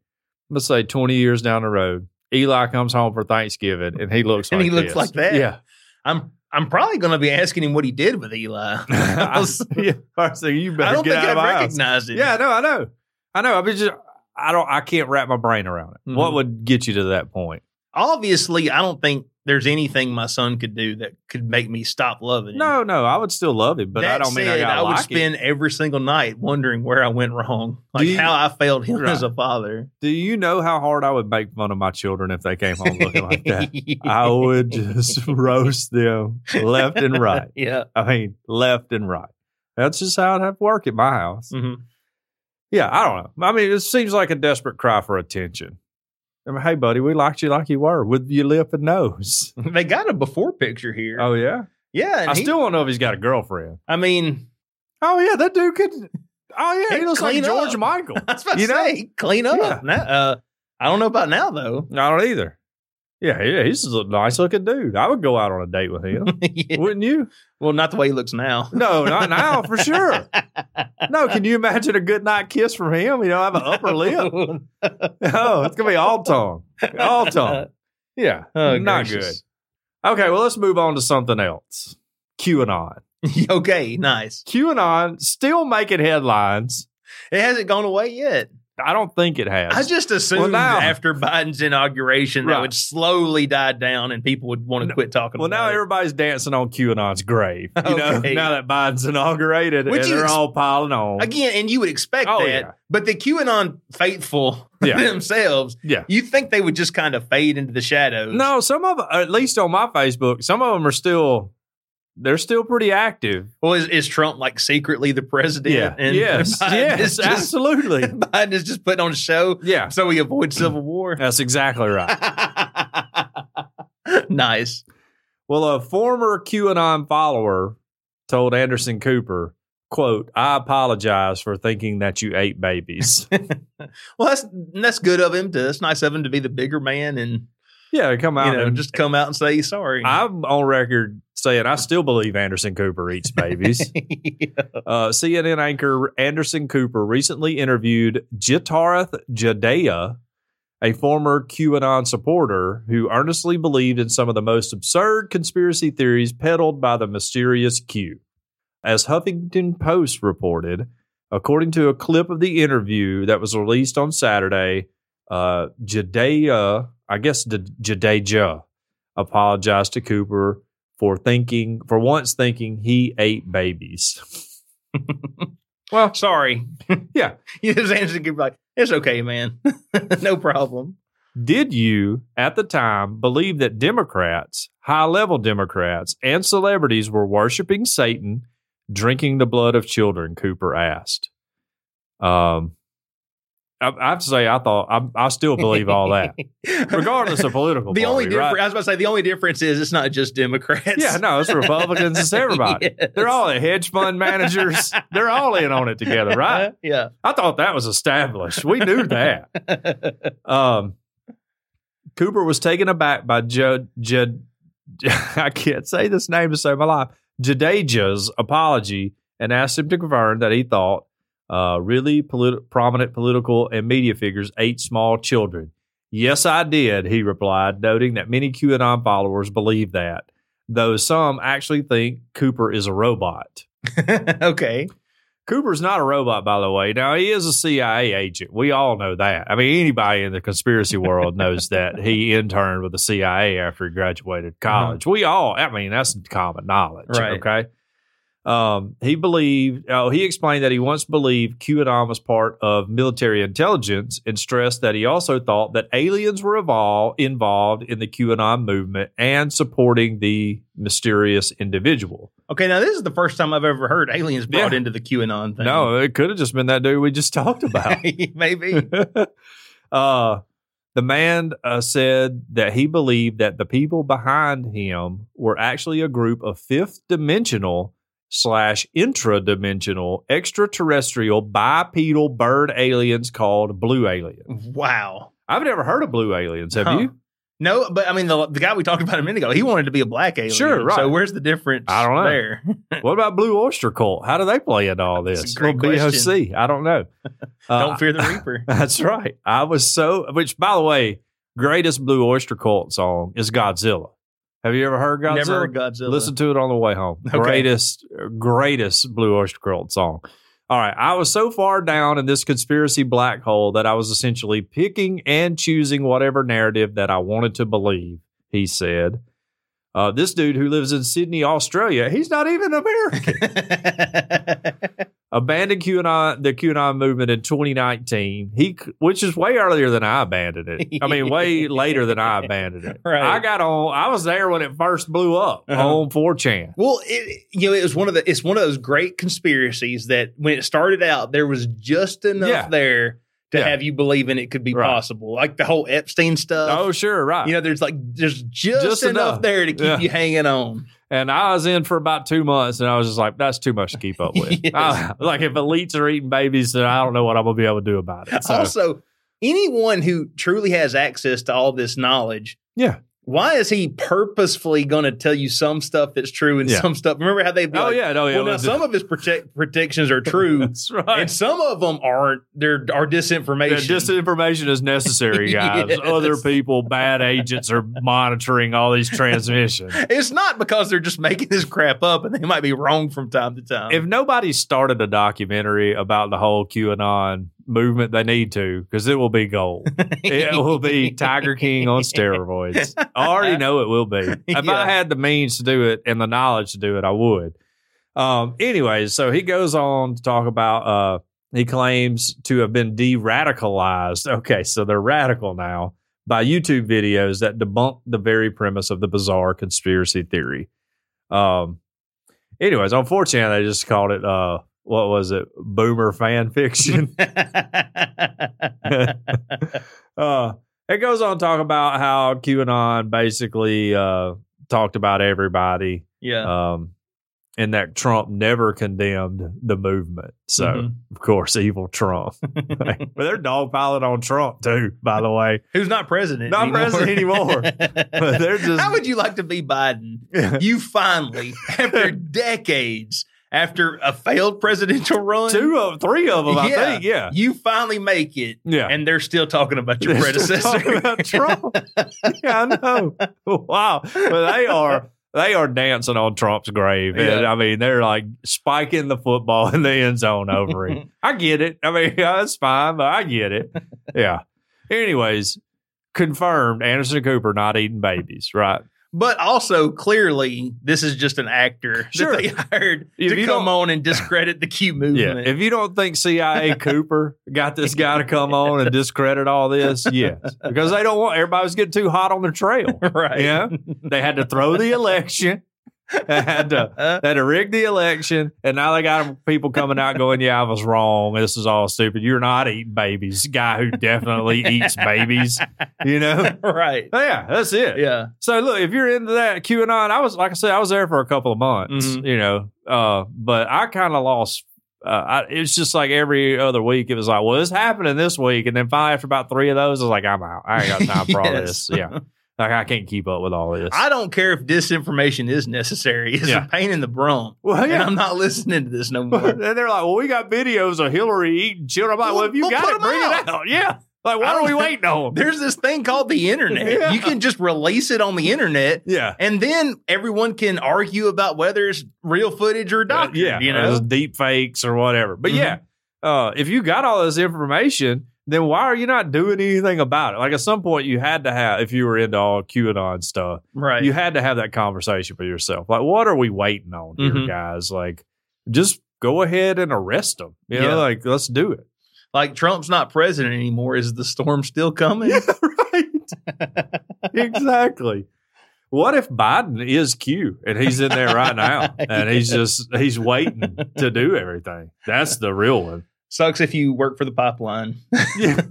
[SPEAKER 3] Let's say 20 years down the road. Eli comes home for Thanksgiving and he looks
[SPEAKER 2] And
[SPEAKER 3] like
[SPEAKER 2] he looks
[SPEAKER 3] this.
[SPEAKER 2] like that?
[SPEAKER 3] Yeah.
[SPEAKER 2] I'm I'm probably going to be asking him what he did with Eli.
[SPEAKER 3] I, yeah. I say you better
[SPEAKER 2] I don't think
[SPEAKER 3] out
[SPEAKER 2] I'd
[SPEAKER 3] my house.
[SPEAKER 2] recognize it.
[SPEAKER 3] Yeah, no, I know. I know. I mean, just I don't. I can't wrap my brain around it.
[SPEAKER 2] Mhm.
[SPEAKER 3] What would get you to that point?
[SPEAKER 2] Obviously, I don't think there's anything my son could do that could make me stop loving him.
[SPEAKER 3] No, no, I would still love him, but
[SPEAKER 2] That
[SPEAKER 3] I don't mean I
[SPEAKER 2] said,
[SPEAKER 3] gotta
[SPEAKER 2] I would
[SPEAKER 3] like
[SPEAKER 2] spend every single night wondering where I went wrong, like
[SPEAKER 3] you-
[SPEAKER 2] how I failed him
[SPEAKER 3] Right.
[SPEAKER 2] as a father.
[SPEAKER 3] Do you know how hard I would make fun of my children if they came home looking like that? I would just roast them left and right.
[SPEAKER 2] Yeah.
[SPEAKER 3] I mean, left and right. That's just how it have to work at my house.
[SPEAKER 2] Mhm.
[SPEAKER 3] Yeah, I don't know. I mean, it seems like a desperate cry for attention. I mean, hey, buddy, we liked you like you were with your lip and nose.
[SPEAKER 2] They got a before picture here.
[SPEAKER 3] Oh yeah,
[SPEAKER 2] yeah.
[SPEAKER 3] I
[SPEAKER 2] he-
[SPEAKER 3] still don't know if he's got a girlfriend.
[SPEAKER 2] I mean,
[SPEAKER 3] Oh yeah, that dude could. Oh yeah, he looks like George
[SPEAKER 2] up.
[SPEAKER 3] Michael.
[SPEAKER 2] I was about
[SPEAKER 3] You
[SPEAKER 2] to
[SPEAKER 3] know?
[SPEAKER 2] say, clean up.
[SPEAKER 3] Yeah.
[SPEAKER 2] Now, uh, I don't know about now though.
[SPEAKER 3] I don't either. Yeah, yeah, he's a nice looking dude. I would go out on a date with him.
[SPEAKER 2] Yeah.
[SPEAKER 3] Wouldn't you?
[SPEAKER 2] Well, not the way he looks now.
[SPEAKER 3] No, not now for sure. No, can you imagine a good night kiss from him? You know, I have an upper lip. Oh, it's gonna be all tongue, all tongue. Yeah,
[SPEAKER 2] Oh,
[SPEAKER 3] not
[SPEAKER 2] gracious.
[SPEAKER 3] good. Okay, well, let's move on to something else. QAnon.
[SPEAKER 2] okay, nice.
[SPEAKER 3] QAnon still making headlines.
[SPEAKER 2] It hasn't gone away yet.
[SPEAKER 3] I don't think it has.
[SPEAKER 2] I just assumed
[SPEAKER 3] now-
[SPEAKER 2] after Biden's inauguration that would slowly die down and people would want to quit talking about it.
[SPEAKER 3] well, now
[SPEAKER 2] it.
[SPEAKER 3] everybody's dancing on QAnon's grave. You know, now that Biden's inaugurated,
[SPEAKER 2] Which
[SPEAKER 3] and they're
[SPEAKER 2] ex-
[SPEAKER 3] all piling on.
[SPEAKER 2] Again, and you would expect
[SPEAKER 3] Oh,
[SPEAKER 2] that,
[SPEAKER 3] yeah.
[SPEAKER 2] but the QAnon faithful
[SPEAKER 3] Yeah.
[SPEAKER 2] themselves,
[SPEAKER 3] Yeah.
[SPEAKER 2] you think they would just kind of fade into the shadows.
[SPEAKER 3] No, some of at least on my Facebook, some of them are still they're still pretty active.
[SPEAKER 2] Well, is, is Trump like secretly the president?
[SPEAKER 3] Yeah.
[SPEAKER 2] And
[SPEAKER 3] yes.
[SPEAKER 2] Biden
[SPEAKER 3] yes.
[SPEAKER 2] just,
[SPEAKER 3] absolutely.
[SPEAKER 2] Biden is just putting on a show
[SPEAKER 3] Yeah.
[SPEAKER 2] so we avoid civil war.
[SPEAKER 3] That's exactly right.
[SPEAKER 2] nice.
[SPEAKER 3] Well, a former QAnon follower told Anderson Cooper, "quote I apologize for thinking that you ate babies."
[SPEAKER 2] Well, that's that's good of him. To, it's nice of him to be the bigger man and
[SPEAKER 3] yeah, come out
[SPEAKER 2] you know
[SPEAKER 3] and
[SPEAKER 2] just come out and say sorry.
[SPEAKER 3] I'm on record saying I still believe Anderson Cooper eats babies. Uh, CNN anchor Anderson Cooper recently interviewed Jitarth Jadea, a former QAnon supporter who earnestly believed in some of the most absurd conspiracy theories peddled by the mysterious Q. As Huffington Post reported, according to a clip of the interview that was released on Saturday, uh, Jadea, I guess J- Jadeja, apologized to Cooper for thinking, for once thinking he ate babies.
[SPEAKER 2] well, sorry.
[SPEAKER 3] Yeah.
[SPEAKER 2] His answer could be like, "It's okay, man. no problem."
[SPEAKER 3] Did you, at the time, believe that Democrats, high level Democrats, and celebrities were worshiping Satan, drinking the blood of children? Cooper asked. Um, I, I have to say, I thought I, I still believe all that, regardless of political.
[SPEAKER 2] the only
[SPEAKER 3] party,
[SPEAKER 2] difference,
[SPEAKER 3] right?
[SPEAKER 2] I was about to say, the only difference is it's not just Democrats.
[SPEAKER 3] Yeah, no, it's Republicans, it's everybody.
[SPEAKER 2] Yes.
[SPEAKER 3] They're all the hedge fund managers. They're all in on it together, right?
[SPEAKER 2] yeah.
[SPEAKER 3] I thought that was established. We knew that. Um, Cooper was taken aback by Judd, Judd, I can't say this name to save my life, Jadeja's apology and asked him to confirm that he thought uh, really polit- prominent political and media figures ate small children. Yes, I did, he replied, noting that many QAnon followers believe that, though some actually think Cooper is a robot.
[SPEAKER 2] okay.
[SPEAKER 3] Cooper's not a robot, by the way. Now he is a CIA agent. We all know that. I mean, anybody in the conspiracy world knows that he interned with the CIA after he graduated college. We all, I mean, that's common knowledge.
[SPEAKER 2] Right.
[SPEAKER 3] Okay. Um, he believed. Oh, he explained that he once believed QAnon was part of military intelligence, and stressed that he also thought that aliens were evol- involved in the QAnon movement and supporting the mysterious individual.
[SPEAKER 2] Okay. Now this is the first time I've ever heard aliens brought
[SPEAKER 3] Yeah.
[SPEAKER 2] into the QAnon thing.
[SPEAKER 3] No, it could have just been that dude we just talked about.
[SPEAKER 2] maybe.
[SPEAKER 3] uh, the man uh, said that he believed that the people behind him were actually a group of fifth dimensional slash intra-dimensional extraterrestrial bipedal bird aliens called blue aliens.
[SPEAKER 2] Wow.
[SPEAKER 3] I've never heard of blue aliens. Have
[SPEAKER 2] Huh.
[SPEAKER 3] you?
[SPEAKER 2] No, but I mean the the guy we talked about a minute ago, he wanted to be a black alien.
[SPEAKER 3] Sure, right.
[SPEAKER 2] So where's the difference?
[SPEAKER 3] I don't know.
[SPEAKER 2] There.
[SPEAKER 3] what about Blue Oyster Cult? How do they play into all this?
[SPEAKER 2] great
[SPEAKER 3] Little. BOC. I don't know. Uh,
[SPEAKER 2] don't fear the reaper.
[SPEAKER 3] That's right. I was so, which by the way, greatest Blue Oyster Cult song is Godzilla. Have you ever heard Godzilla?
[SPEAKER 2] Never heard Godzilla.
[SPEAKER 3] Listen to it on the way home.
[SPEAKER 2] Okay.
[SPEAKER 3] Greatest, greatest Blue Oyster Cult song. All right. I was so far down in this conspiracy black hole that I was essentially picking and choosing whatever narrative that I wanted to believe, he said. Uh, this dude who lives in Sydney, Australia, he's not even American. abandoned QAnon, the QAnon movement in 2019. He, which is way earlier than I abandoned it. I mean, way later than I abandoned it.
[SPEAKER 2] Right.
[SPEAKER 3] I got on. I was there when it first blew up
[SPEAKER 2] Uh-huh.
[SPEAKER 3] on 4chan.
[SPEAKER 2] Well, it, you know, it was one of the it's one of those great conspiracies that when it started out, there was just enough
[SPEAKER 3] Yeah.
[SPEAKER 2] there to
[SPEAKER 3] Yeah.
[SPEAKER 2] have you believing it could be
[SPEAKER 3] Right.
[SPEAKER 2] possible. Like the whole Epstein stuff.
[SPEAKER 3] Oh, sure, right.
[SPEAKER 2] You know, there's like there's just,
[SPEAKER 3] Just
[SPEAKER 2] enough,
[SPEAKER 3] enough.
[SPEAKER 2] there to keep
[SPEAKER 3] Yeah.
[SPEAKER 2] you hanging on.
[SPEAKER 3] And I was in for about two months, and I was just like, "That's too much to keep up with."
[SPEAKER 2] Yes.
[SPEAKER 3] I- like if elites are eating babies, then I don't know what I'm gonna be able to do about it. So,
[SPEAKER 2] Also, anyone who truly has access to all this knowledge,
[SPEAKER 3] yeah,
[SPEAKER 2] why is he purposefully going to tell you some stuff that's true and
[SPEAKER 3] Yeah.
[SPEAKER 2] some stuff? Remember how they'd be
[SPEAKER 3] oh
[SPEAKER 2] like,
[SPEAKER 3] yeah, no, yeah.
[SPEAKER 2] well, now some of his protect, predictions are true,
[SPEAKER 3] That's right.
[SPEAKER 2] and some of them aren't. There are
[SPEAKER 3] Yeah,
[SPEAKER 2] disinformation.
[SPEAKER 3] disinformation is necessary, guys.
[SPEAKER 2] Yes.
[SPEAKER 3] Other people, bad agents, are monitoring all these transmissions.
[SPEAKER 2] it's not because they're just making this crap up and they might be wrong from time to time.
[SPEAKER 3] if nobody started a documentary about the whole QAnon movement, they need to because it will be gold. it will be Tiger King on steroids. I already know it will be. If
[SPEAKER 2] Yeah.
[SPEAKER 3] I had the means to do it and the knowledge to do it, I would. Um, anyways, so he goes on to talk about uh he claims to have been de-radicalized. Okay, so they're radical now by YouTube videos that debunk the very premise of the bizarre conspiracy theory. Um anyways, unfortunately they just called it uh what was it? Boomer fan fiction. uh, it goes on to talk about how QAnon basically uh, talked about everybody,
[SPEAKER 2] yeah.
[SPEAKER 3] um, and that Trump never condemned the movement. So,
[SPEAKER 2] Mhm.
[SPEAKER 3] of course, evil Trump. but they're dogpiling on Trump too. By the way,
[SPEAKER 2] Who's not president?
[SPEAKER 3] Not
[SPEAKER 2] anymore.
[SPEAKER 3] president anymore. They're just-
[SPEAKER 2] How would you like to be Biden? You finally, after decades, after a failed presidential run,
[SPEAKER 3] two of three of them, I
[SPEAKER 2] Yeah.
[SPEAKER 3] think. Yeah,
[SPEAKER 2] you finally make it,
[SPEAKER 3] yeah.
[SPEAKER 2] and they're still talking about your
[SPEAKER 3] They're
[SPEAKER 2] predecessor.
[SPEAKER 3] about Trump. yeah, I know. Wow, but they are they are dancing on Trump's grave. And, I mean, they're like spiking the football in the end zone over it. I get it. I mean, that's fine, but I get it. Yeah. Anyways, confirmed Anderson Cooper not eating babies, right?
[SPEAKER 2] But also, clearly, this is just an actor
[SPEAKER 3] Sure.
[SPEAKER 2] that they hired
[SPEAKER 3] If
[SPEAKER 2] to come on and discredit the Q movement. Yeah.
[SPEAKER 3] If you don't think CIA Cooper got this guy to come on and discredit all this, yes, because they don't want everybody's getting too hot on their trail.
[SPEAKER 2] right.
[SPEAKER 3] Yeah. They had to throw the election. Had to had to rig the election, and now they got people coming out going, "Yeah, I was wrong. This is all stupid. You're not eating babies." Guy who definitely eats babies, you know.
[SPEAKER 2] right.
[SPEAKER 3] Yeah, that's it.
[SPEAKER 2] Yeah.
[SPEAKER 3] So look, if you're into that QAnon, I was like I said, I was there for a couple of months,
[SPEAKER 2] Mhm.
[SPEAKER 3] you know. Uh, but I kind of lost. Uh, I, it's just like every other week, it was like, well, it's happening this week, and then finally after about three of those, I was like, I'm out. I ain't got time for all this. Yeah, like I can't keep up with all this.
[SPEAKER 2] I don't care if disinformation is necessary. It's
[SPEAKER 3] Yeah.
[SPEAKER 2] a pain in the brum.
[SPEAKER 3] well,
[SPEAKER 2] And
[SPEAKER 3] yeah.
[SPEAKER 2] I'm not listening to this no more.
[SPEAKER 3] and they're like, well, we got videos of Hillary eating children. I'm like, well, if you
[SPEAKER 2] well,
[SPEAKER 3] got it, bring
[SPEAKER 2] out.
[SPEAKER 3] it out. Yeah. Like, why are
[SPEAKER 2] don't-
[SPEAKER 3] we waiting on?
[SPEAKER 2] There's this thing called the internet.
[SPEAKER 3] Yeah.
[SPEAKER 2] You can just release it on the internet,
[SPEAKER 3] Yeah.
[SPEAKER 2] and then everyone can argue about whether it's real footage or doctored.
[SPEAKER 3] yeah,
[SPEAKER 2] you know.
[SPEAKER 3] deep fakes or whatever. But
[SPEAKER 2] Mhm.
[SPEAKER 3] yeah, uh, if you got all this information, then why are you not doing anything about it? Like at some point, you had to have, if you were into all QAnon stuff,
[SPEAKER 2] Right.
[SPEAKER 3] you had to have that conversation with yourself. Like, what are we waiting on here,
[SPEAKER 2] Mhm.
[SPEAKER 3] guys? Like, just go ahead and arrest them. You know,
[SPEAKER 2] Yeah.
[SPEAKER 3] like let's do it.
[SPEAKER 2] like Trump's not president anymore. Is the storm still coming?
[SPEAKER 3] right. exactly. What if Biden is Q and he's in there right now and he's just he's waiting to do everything? That's the real one.
[SPEAKER 2] Sucks if you work for the pipeline.
[SPEAKER 3] Yeah.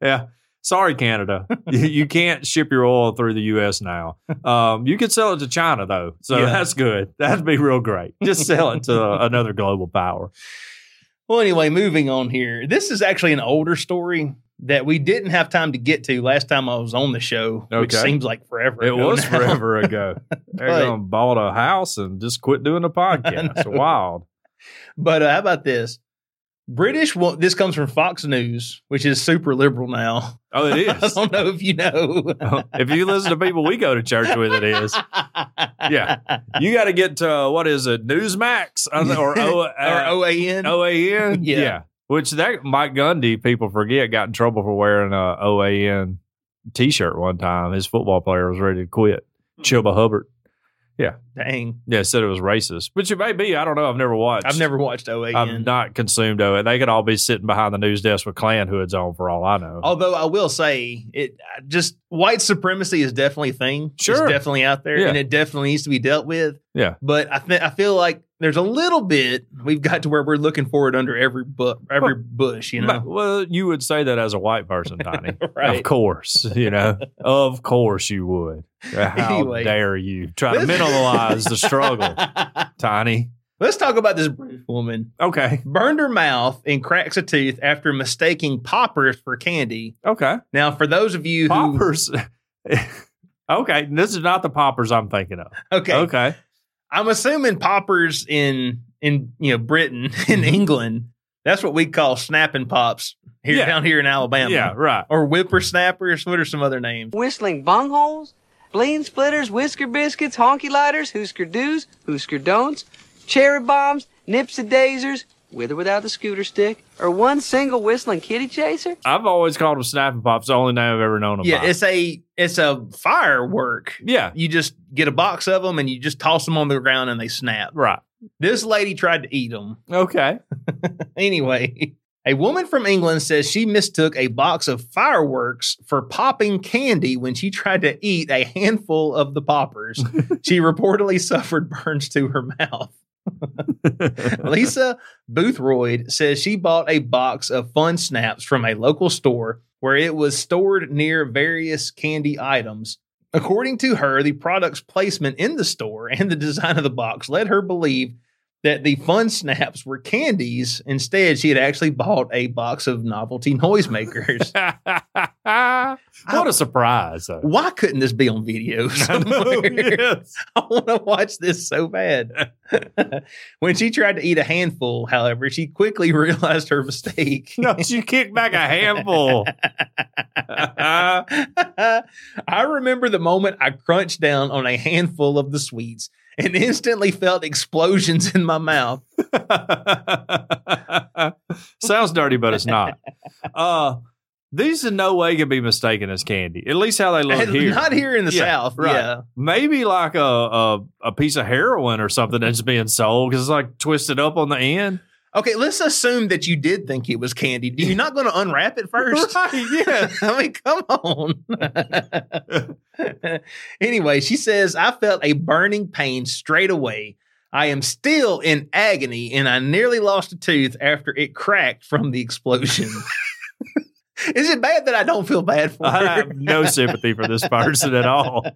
[SPEAKER 3] yeah. Sorry, Canada. You- can't ship your oil through the U.S. now. Um, you can sell it to China, though. So
[SPEAKER 2] Yeah.
[SPEAKER 3] that's good. That'd be real great. Just sell it to another global power.
[SPEAKER 2] Well, anyway, moving on here. This is actually an older story that we didn't have time to get to last time I was on the show, which
[SPEAKER 3] Okay.
[SPEAKER 2] seems like forever.
[SPEAKER 3] It was
[SPEAKER 2] now.
[SPEAKER 3] forever ago. They're
[SPEAKER 2] But-
[SPEAKER 3] going to bought a house and just quit doing the podcast. Wild.
[SPEAKER 2] But uh, how about this? British. Well, this comes from Fox News, which is super liberal now.
[SPEAKER 3] Oh, it is.
[SPEAKER 2] I don't know if you know.
[SPEAKER 3] if you listen to people we go to church with, it is. Yeah. You got to get to, uh, what is it, Newsmax? I Or, o,
[SPEAKER 2] or
[SPEAKER 3] uh,
[SPEAKER 2] OAN.
[SPEAKER 3] OAN?
[SPEAKER 2] Yeah.
[SPEAKER 3] Which that Mike Gundy, people forget, got in trouble for wearing a OAN t shirt one time. His football player was ready to quit. Chuba Hubbard.
[SPEAKER 2] Dang.
[SPEAKER 3] Yeah, said it was racist, which it may be. I don't know. I've never watched.
[SPEAKER 2] I've never watched OAN.
[SPEAKER 3] I've not consumed OAN. They could all be sitting behind the news desk with Klan hoods on for all I know.
[SPEAKER 2] Although I will say, it just white supremacy is definitely a thing.
[SPEAKER 3] Sure.
[SPEAKER 2] it's definitely out there,
[SPEAKER 3] Yeah.
[SPEAKER 2] and it definitely needs to be dealt with.
[SPEAKER 3] Yeah.
[SPEAKER 2] But I think I feel like there's a little bit we've got to where we're looking for it under every bu- every bush, you know.
[SPEAKER 3] Well, you would say that as a white person, Tiny.
[SPEAKER 2] Right.
[SPEAKER 3] Of course, you know. of course you would. How
[SPEAKER 2] Anyway.
[SPEAKER 3] dare you try to minimize the struggle, Tiny?
[SPEAKER 2] Let's talk about this British woman.
[SPEAKER 3] Okay.
[SPEAKER 2] Burned her mouth and cracks a tooth after mistaking poppers for candy.
[SPEAKER 3] Okay.
[SPEAKER 2] Now, for those of you who
[SPEAKER 3] Poppers. okay. This is not the poppers I'm thinking of.
[SPEAKER 2] okay,
[SPEAKER 3] Okay.
[SPEAKER 2] I'm assuming poppers in in you know Britain in mm-hmm. England. That's what we call snapping pops here
[SPEAKER 3] Yeah.
[SPEAKER 2] down here in Alabama.
[SPEAKER 3] Yeah, right.
[SPEAKER 2] Or whippersnappers. What are some other names?
[SPEAKER 4] Whistling bungholes, bleen splitters, whisker biscuits, honky lighters, hoosker doos, hoosker don'ts, cherry bombs, nipsy daisers, with or without the scooter stick, or one single whistling kitty chaser?
[SPEAKER 3] I've always called them snapping pops. The only name I've ever known them
[SPEAKER 2] Yeah,
[SPEAKER 3] by.
[SPEAKER 2] it's a it's a firework.
[SPEAKER 3] yeah,
[SPEAKER 2] You just get a box of them and you just toss them on the ground and they snap.
[SPEAKER 3] right.
[SPEAKER 2] This lady tried to eat them.
[SPEAKER 3] Okay.
[SPEAKER 2] Anyway, a woman from England says she mistook a box of fireworks for popping candy when she tried to eat a handful of the poppers. she reportedly suffered burns to her mouth. Lisa Boothroyd says she bought a box of fun snaps from a local store where it was stored near various candy items. According to her, the product's placement in the store and the design of the box led her believe that the fun snaps were candies. Instead, she had actually bought a box of novelty noisemakers.
[SPEAKER 3] what a surprise, though.
[SPEAKER 2] Why couldn't this be on video somewhere?
[SPEAKER 3] yes.
[SPEAKER 2] I want to watch this so bad. when she tried to eat a handful, however, she quickly realized her mistake.
[SPEAKER 3] No, she kicked back a handful.
[SPEAKER 2] I remember the moment I crunched down on a handful of the sweets and instantly felt explosions in my mouth.
[SPEAKER 3] Sounds dirty, but it's not. Uh, these in no way can be mistaken as candy. At least how they look here.
[SPEAKER 2] Not here in the
[SPEAKER 3] Yeah,
[SPEAKER 2] South.
[SPEAKER 3] right.
[SPEAKER 2] Yeah.
[SPEAKER 3] Maybe like a, a a piece of heroin or something that's being sold because it's like twisted up on the end.
[SPEAKER 2] Okay, let's assume that you did think it was candy. Do you not going to unwrap it first?
[SPEAKER 3] Right, yeah.
[SPEAKER 2] I mean, come on. anyway, she says, I felt a burning pain straight away. I am still in agony and I nearly lost a tooth after it cracked from the explosion. Is it bad that I don't feel bad for her?
[SPEAKER 3] I have no sympathy for this person at all.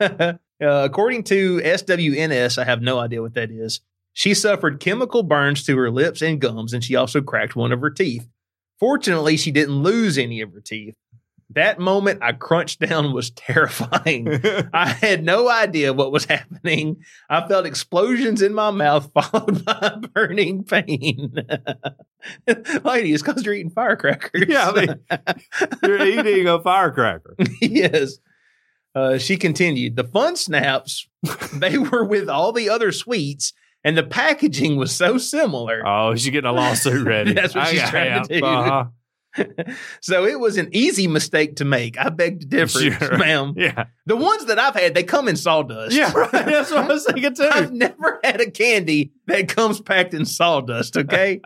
[SPEAKER 2] uh, according to SWNS, I have no idea what that is. She suffered chemical burns to her lips and gums, and she also cracked one of her teeth. Fortunately, she didn't lose any of her teeth. That moment I crunched down was terrifying. I had no idea what was happening. I felt explosions in my mouth followed by burning pain. Lady, it's because you're eating firecrackers.
[SPEAKER 3] Yeah, I mean, You're eating a firecracker.
[SPEAKER 2] yes. Uh, she continued, the fun snaps, they were with all the other sweets, and the packaging was so similar.
[SPEAKER 3] Oh, she's getting a lawsuit ready.
[SPEAKER 2] That's what
[SPEAKER 3] I
[SPEAKER 2] she's trying to do.
[SPEAKER 3] Uh-huh.
[SPEAKER 2] so it was an easy mistake to make. I beg to differ,
[SPEAKER 3] Sure.
[SPEAKER 2] ma'am.
[SPEAKER 3] Yeah.
[SPEAKER 2] The ones that I've had, they come in sawdust.
[SPEAKER 3] Yeah, right. That's what I was thinking too.
[SPEAKER 2] I've never had a candy that comes packed in sawdust, okay?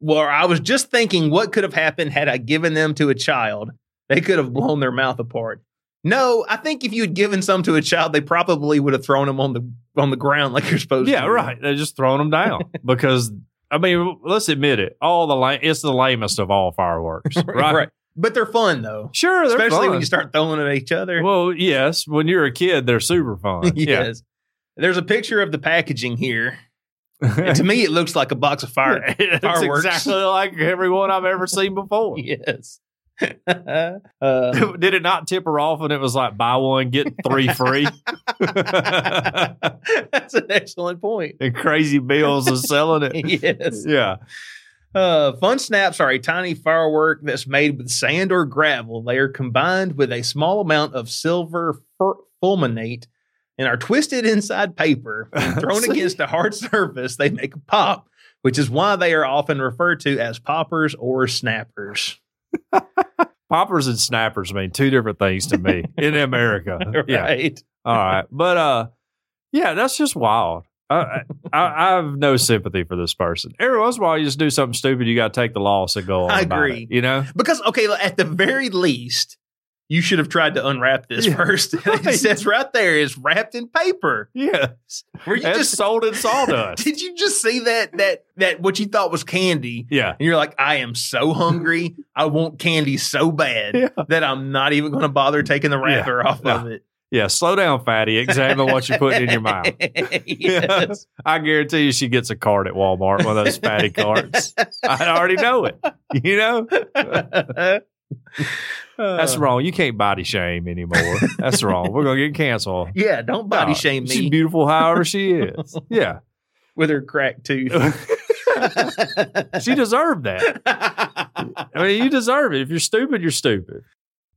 [SPEAKER 2] well, I was just thinking what could have happened had I given them to a child. They could have blown their mouth apart. No, I think if you had given some to a child, they probably would have thrown them on the on the ground like you're supposed
[SPEAKER 3] Yeah,
[SPEAKER 2] to.
[SPEAKER 3] Yeah, right. They're just throwing them down because I mean, let's admit it. All the la- it's the lamest of all fireworks, right?
[SPEAKER 2] right. But they're fun though.
[SPEAKER 3] Sure, they're
[SPEAKER 2] Especially
[SPEAKER 3] fun.
[SPEAKER 2] when you start throwing at each other.
[SPEAKER 3] Well, yes, when you're a kid, they're super fun.
[SPEAKER 2] yes. There's a picture of the packaging here. And to me, it looks like a box of fire.
[SPEAKER 3] it's
[SPEAKER 2] fireworks.
[SPEAKER 3] exactly like everyone I've ever seen before.
[SPEAKER 2] yes. uh,
[SPEAKER 3] Did it not tip her off and it was like buy one get three free?
[SPEAKER 2] that's an excellent point.
[SPEAKER 3] and Crazy Bills is selling it.
[SPEAKER 2] Yes.
[SPEAKER 3] Yeah.
[SPEAKER 2] Uh, fun snaps are a tiny firework that's made with sand or gravel. They are combined with a small amount of silver fur- fulminate and are twisted inside paper. When thrown against a hard surface, they make a pop, which is why they are often referred to as poppers or snappers.
[SPEAKER 3] Poppers and snappers mean two different things to me in America. Yeah.
[SPEAKER 2] right.
[SPEAKER 3] All right. But uh yeah, that's just wild. I, I, I have no sympathy for this person. Every once in a while, you just do something stupid. You got to take the loss and go on.
[SPEAKER 2] I agree.
[SPEAKER 3] it, you know,
[SPEAKER 2] Because, okay, at the very least, you should have tried to unwrap this
[SPEAKER 3] Yeah,
[SPEAKER 2] first.
[SPEAKER 3] right.
[SPEAKER 2] it says right there is wrapped in paper.
[SPEAKER 3] Yes.
[SPEAKER 2] Were you
[SPEAKER 3] And
[SPEAKER 2] just
[SPEAKER 3] sold in sawdust.
[SPEAKER 2] Did you just see that that that what you thought was candy?
[SPEAKER 3] yeah.
[SPEAKER 2] And you're like, I am so hungry. I want candy so bad
[SPEAKER 3] Yeah.
[SPEAKER 2] that I'm not even going to bother taking the
[SPEAKER 3] Yeah.
[SPEAKER 2] wrapper off
[SPEAKER 3] No.
[SPEAKER 2] of it.
[SPEAKER 3] Yeah. Slow down, fatty. Examine what you're putting in your mouth.
[SPEAKER 2] yes.
[SPEAKER 3] I guarantee you she gets a card at Walmart, one of those fatty cards. I already know it. You know? That's uh. wrong. You can't body shame anymore. That's wrong. We're gonna get canceled.
[SPEAKER 2] Yeah, don't body
[SPEAKER 3] No,
[SPEAKER 2] shame me.
[SPEAKER 3] She's beautiful however she is. Yeah.
[SPEAKER 2] with her cracked tooth.
[SPEAKER 3] she deserved that. I mean, you deserve it. If you're stupid, you're stupid.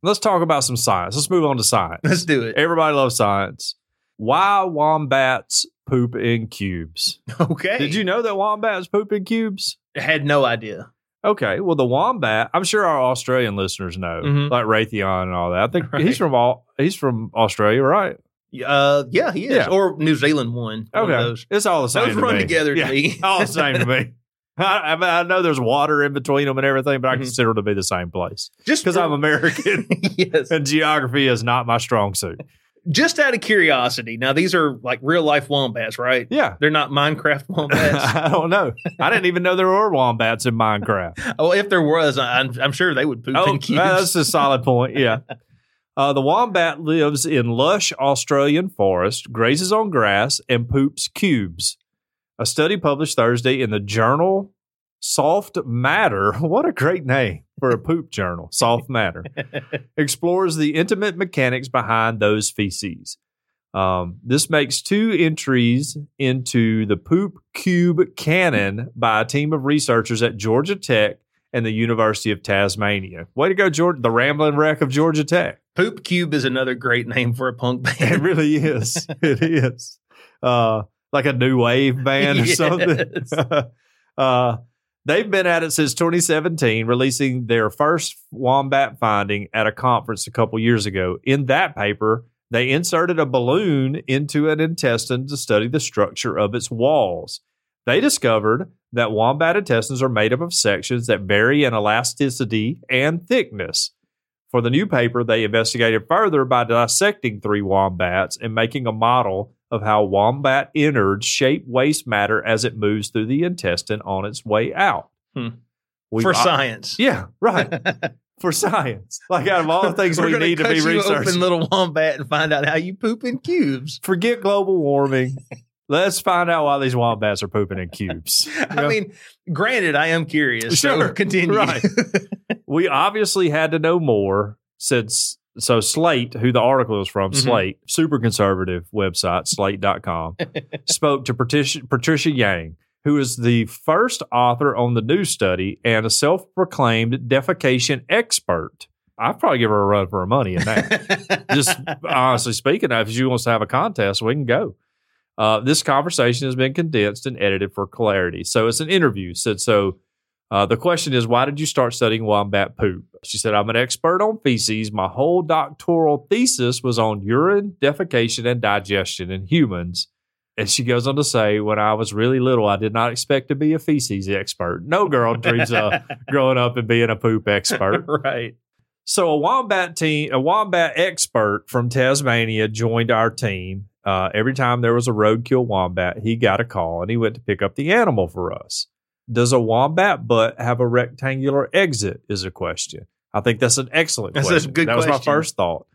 [SPEAKER 3] Let's talk about some science. Let's move on to science.
[SPEAKER 2] Let's do it.
[SPEAKER 3] Everybody loves science. Why wombats poop in cubes?
[SPEAKER 2] Okay.
[SPEAKER 3] Did you know that wombats poop in cubes?
[SPEAKER 2] I had no idea.
[SPEAKER 3] Okay, well, the wombat. I'm sure our Australian listeners know,
[SPEAKER 2] Mhm.
[SPEAKER 3] like Raytheon and all that. I think
[SPEAKER 2] Right.
[SPEAKER 3] he's from all. He's from Australia, right?
[SPEAKER 2] Uh, yeah, he is.
[SPEAKER 3] Yeah.
[SPEAKER 2] Or New Zealand one. One
[SPEAKER 3] Okay,
[SPEAKER 2] those.
[SPEAKER 3] it's all the same.
[SPEAKER 2] Those
[SPEAKER 3] to
[SPEAKER 2] run
[SPEAKER 3] me.
[SPEAKER 2] together to
[SPEAKER 3] Yeah,
[SPEAKER 2] me.
[SPEAKER 3] all the same to me. I, I, mean, I know there's water in between them and everything, but I
[SPEAKER 2] Mhm.
[SPEAKER 3] consider it to be the same place
[SPEAKER 2] Just
[SPEAKER 3] because I'm American
[SPEAKER 2] yes.
[SPEAKER 3] and geography is not my strong suit.
[SPEAKER 2] Just out of curiosity. Now these are like real life wombats, right?
[SPEAKER 3] Yeah.
[SPEAKER 2] They're not Minecraft wombats.
[SPEAKER 3] I don't know. I didn't even know there were wombats in Minecraft.
[SPEAKER 2] oh, if there was, I'm, I'm sure they would poop
[SPEAKER 3] Oh,
[SPEAKER 2] in cubes.
[SPEAKER 3] that's a solid point. Yeah. Uh, the wombat lives in lush Australian forest, grazes on grass, and poops cubes. A study published Thursday in the journal Soft Matter, what a great name for a poop journal, Soft Matter, explores the intimate mechanics behind those feces. Um, this makes two entries into the poop cube canon by a team of researchers at Georgia Tech and the University of Tasmania. Way to go, Georgia! The rambling wreck of Georgia Tech.
[SPEAKER 2] Poop Cube is another great name for a punk band.
[SPEAKER 3] It really is. It is. Uh, like a new wave band or
[SPEAKER 2] Yes.
[SPEAKER 3] something. uh, they've been at it since 2017, releasing their first wombat finding at a conference a couple years ago. In that paper, they inserted a balloon into an intestine to study the structure of its walls. They discovered that wombat intestines are made up of sections that vary in elasticity and thickness. For the new paper, they investigated further by dissecting three wombats and making a model of how wombat innards shape waste matter as it moves through the intestine on its way out.
[SPEAKER 2] Hmm. For science.
[SPEAKER 3] Yeah, right. for science. Like out of all the things we need to be researching.
[SPEAKER 2] Open little wombat and find out how you poop in cubes.
[SPEAKER 3] Forget global warming. Let's find out why these wombats are pooping in cubes.
[SPEAKER 2] I mean, granted, I am curious. So
[SPEAKER 3] Sure.
[SPEAKER 2] continue.
[SPEAKER 3] Right. we obviously had to know more since so Slate, who the article is from,
[SPEAKER 2] Mhm.
[SPEAKER 3] Slate, super conservative website, slate.com, spoke to Patricia, Patricia Yang, who is the first author on the new study and a self proclaimed defecation expert. I'd probably give her a run for her money in that. Just honestly speaking, if she wants to have a contest, we can go. Uh, this conversation has been condensed and edited for clarity. So it's an interview. Said so. Uh, the question is, why did you start studying wombat poop? She said, I'm an expert on feces. My whole doctoral thesis was on urine, defecation, and digestion in humans. And she goes on to say, when I was really little, I did not expect to be a feces expert. No girl dreams of growing up and being a poop expert.
[SPEAKER 2] right.
[SPEAKER 3] So a wombat team, a wombat expert from Tasmania joined our team. Uh, every time there was a roadkill wombat, he got a call and he went to pick up the animal for us. Does a wombat butt have a rectangular exit? Is a question. I think that's an excellent
[SPEAKER 2] That's a
[SPEAKER 3] question.
[SPEAKER 2] good
[SPEAKER 3] that was my first thought.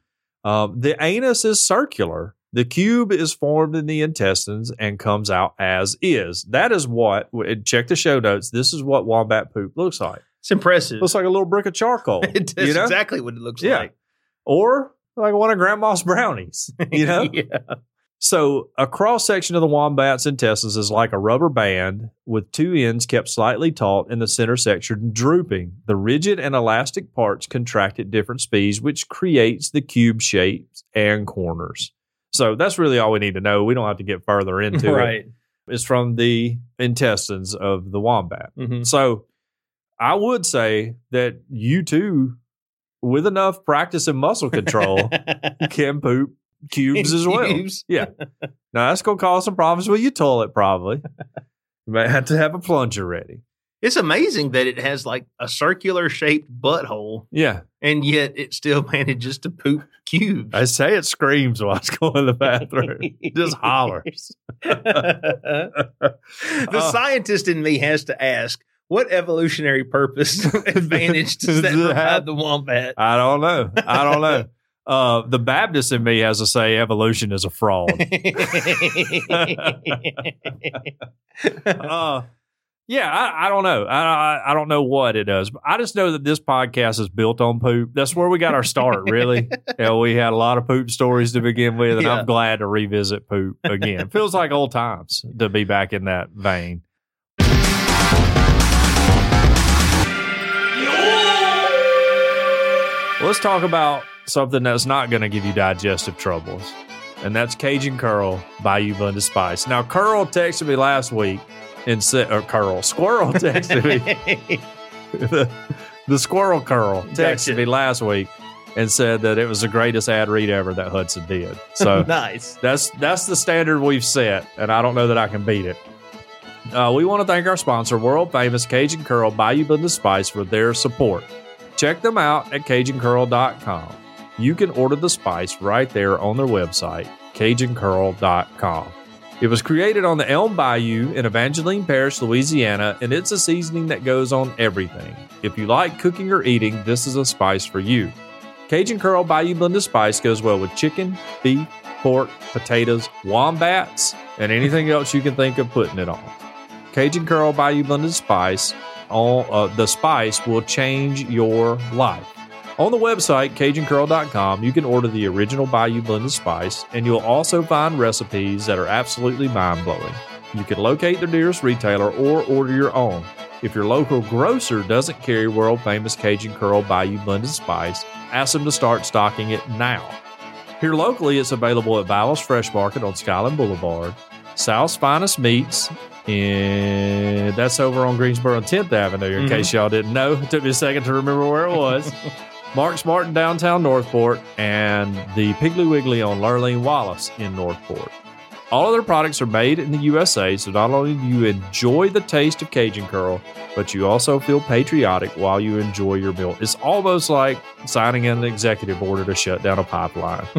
[SPEAKER 3] Um, the anus is circular. The cube is formed in the intestines and comes out as is. That is what. Check the show notes. This is what wombat poop looks like.
[SPEAKER 2] It's impressive.
[SPEAKER 3] Looks like a little brick of charcoal.
[SPEAKER 2] It
[SPEAKER 3] you know?
[SPEAKER 2] exactly what it looks
[SPEAKER 3] Yeah.
[SPEAKER 2] like.
[SPEAKER 3] or like one of grandma's brownies, you know?
[SPEAKER 2] yeah.
[SPEAKER 3] So a cross section of the wombat's intestines is like a rubber band with two ends kept slightly taut and the center section drooping. The rigid and elastic parts contract at different speeds, which creates the cube shapes and corners. So that's really all we need to know. We don't have to get further into it.
[SPEAKER 2] right.
[SPEAKER 3] It's from the intestines of the wombat.
[SPEAKER 2] Mhm.
[SPEAKER 3] So I would say that you too, with enough practice and muscle control, can poop cubes as well.
[SPEAKER 2] Cubes.
[SPEAKER 3] Yeah. Now that's gonna cause some problems with your toilet, probably. you might have to have a plunger ready.
[SPEAKER 2] It's amazing that it has like a circular shaped butthole,
[SPEAKER 3] Yeah.
[SPEAKER 2] and yet it still manages to poop cubes.
[SPEAKER 3] I say it screams while it's going to the bathroom. Just hollers.
[SPEAKER 2] the
[SPEAKER 3] Oh.
[SPEAKER 2] scientist in me has to ask, what evolutionary purpose advantage does that provide the wombat?
[SPEAKER 3] I don't know. I don't know. Uh, the Baptist in me has to say evolution is a fraud. uh, yeah, I, I don't know. I, I I don't know what it does. But I just know that this podcast is built on poop. That's where we got our start. Really, yeah, we had a lot of poop stories to begin with, and
[SPEAKER 2] Yeah.
[SPEAKER 3] I'm glad to revisit poop again. Feels like old times to be back in that vein. Let's talk about something that's not going to give you digestive troubles, and that's Cajun Curl by Bayou Blended Spice. Now, Curl texted me last week and said, or Curl, Squirrel texted me, the, the Squirrel Curl texted
[SPEAKER 2] Gotcha.
[SPEAKER 3] me last week and said that it was the greatest ad read ever that Hudson did. So
[SPEAKER 2] nice.
[SPEAKER 3] that's that's the standard we've set, and I don't know that I can beat it. Uh, we want to thank our sponsor, world famous Cajun Curl by Bayou Blended Spice, for their support. Check them out at CajunCurl.com. You can order the spice right there on their website, CajunCurl.com. It was created on the Elm Bayou in Evangeline Parish, Louisiana, and it's a seasoning that goes on everything. If you like cooking or eating, this is a spice for you. Cajun Curl Bayou Blended Spice goes well with chicken, beef, pork, potatoes, wombats, and anything else you can think of putting it on. Cajun Curl Bayou Blended Spice, all uh, the spice will change your life. On the website, CajunCurl.com, you can order the original Bayou Blended Spice, and you'll also find recipes that are absolutely mind blowing. You can locate the nearest retailer or order your own. If your local grocer doesn't carry world famous Cajun Curl Bayou Blended Spice, ask them to start stocking it now. Here locally, it's available at Val's Fresh Market on Skyland Boulevard, South's Finest Meats, and that's over on Greensboro and 10th Avenue, in
[SPEAKER 2] Mhm.
[SPEAKER 3] case y'all didn't know. It took me a second to remember where it was. Mark's Martin downtown Northport, and the Piggly Wiggly on Lurleen Wallace in Northport. All of their products are made in the USA, so not only do you enjoy the taste of Cajun Curl, but you also feel patriotic while you enjoy your meal. It's almost like signing an executive order to shut down a pipeline.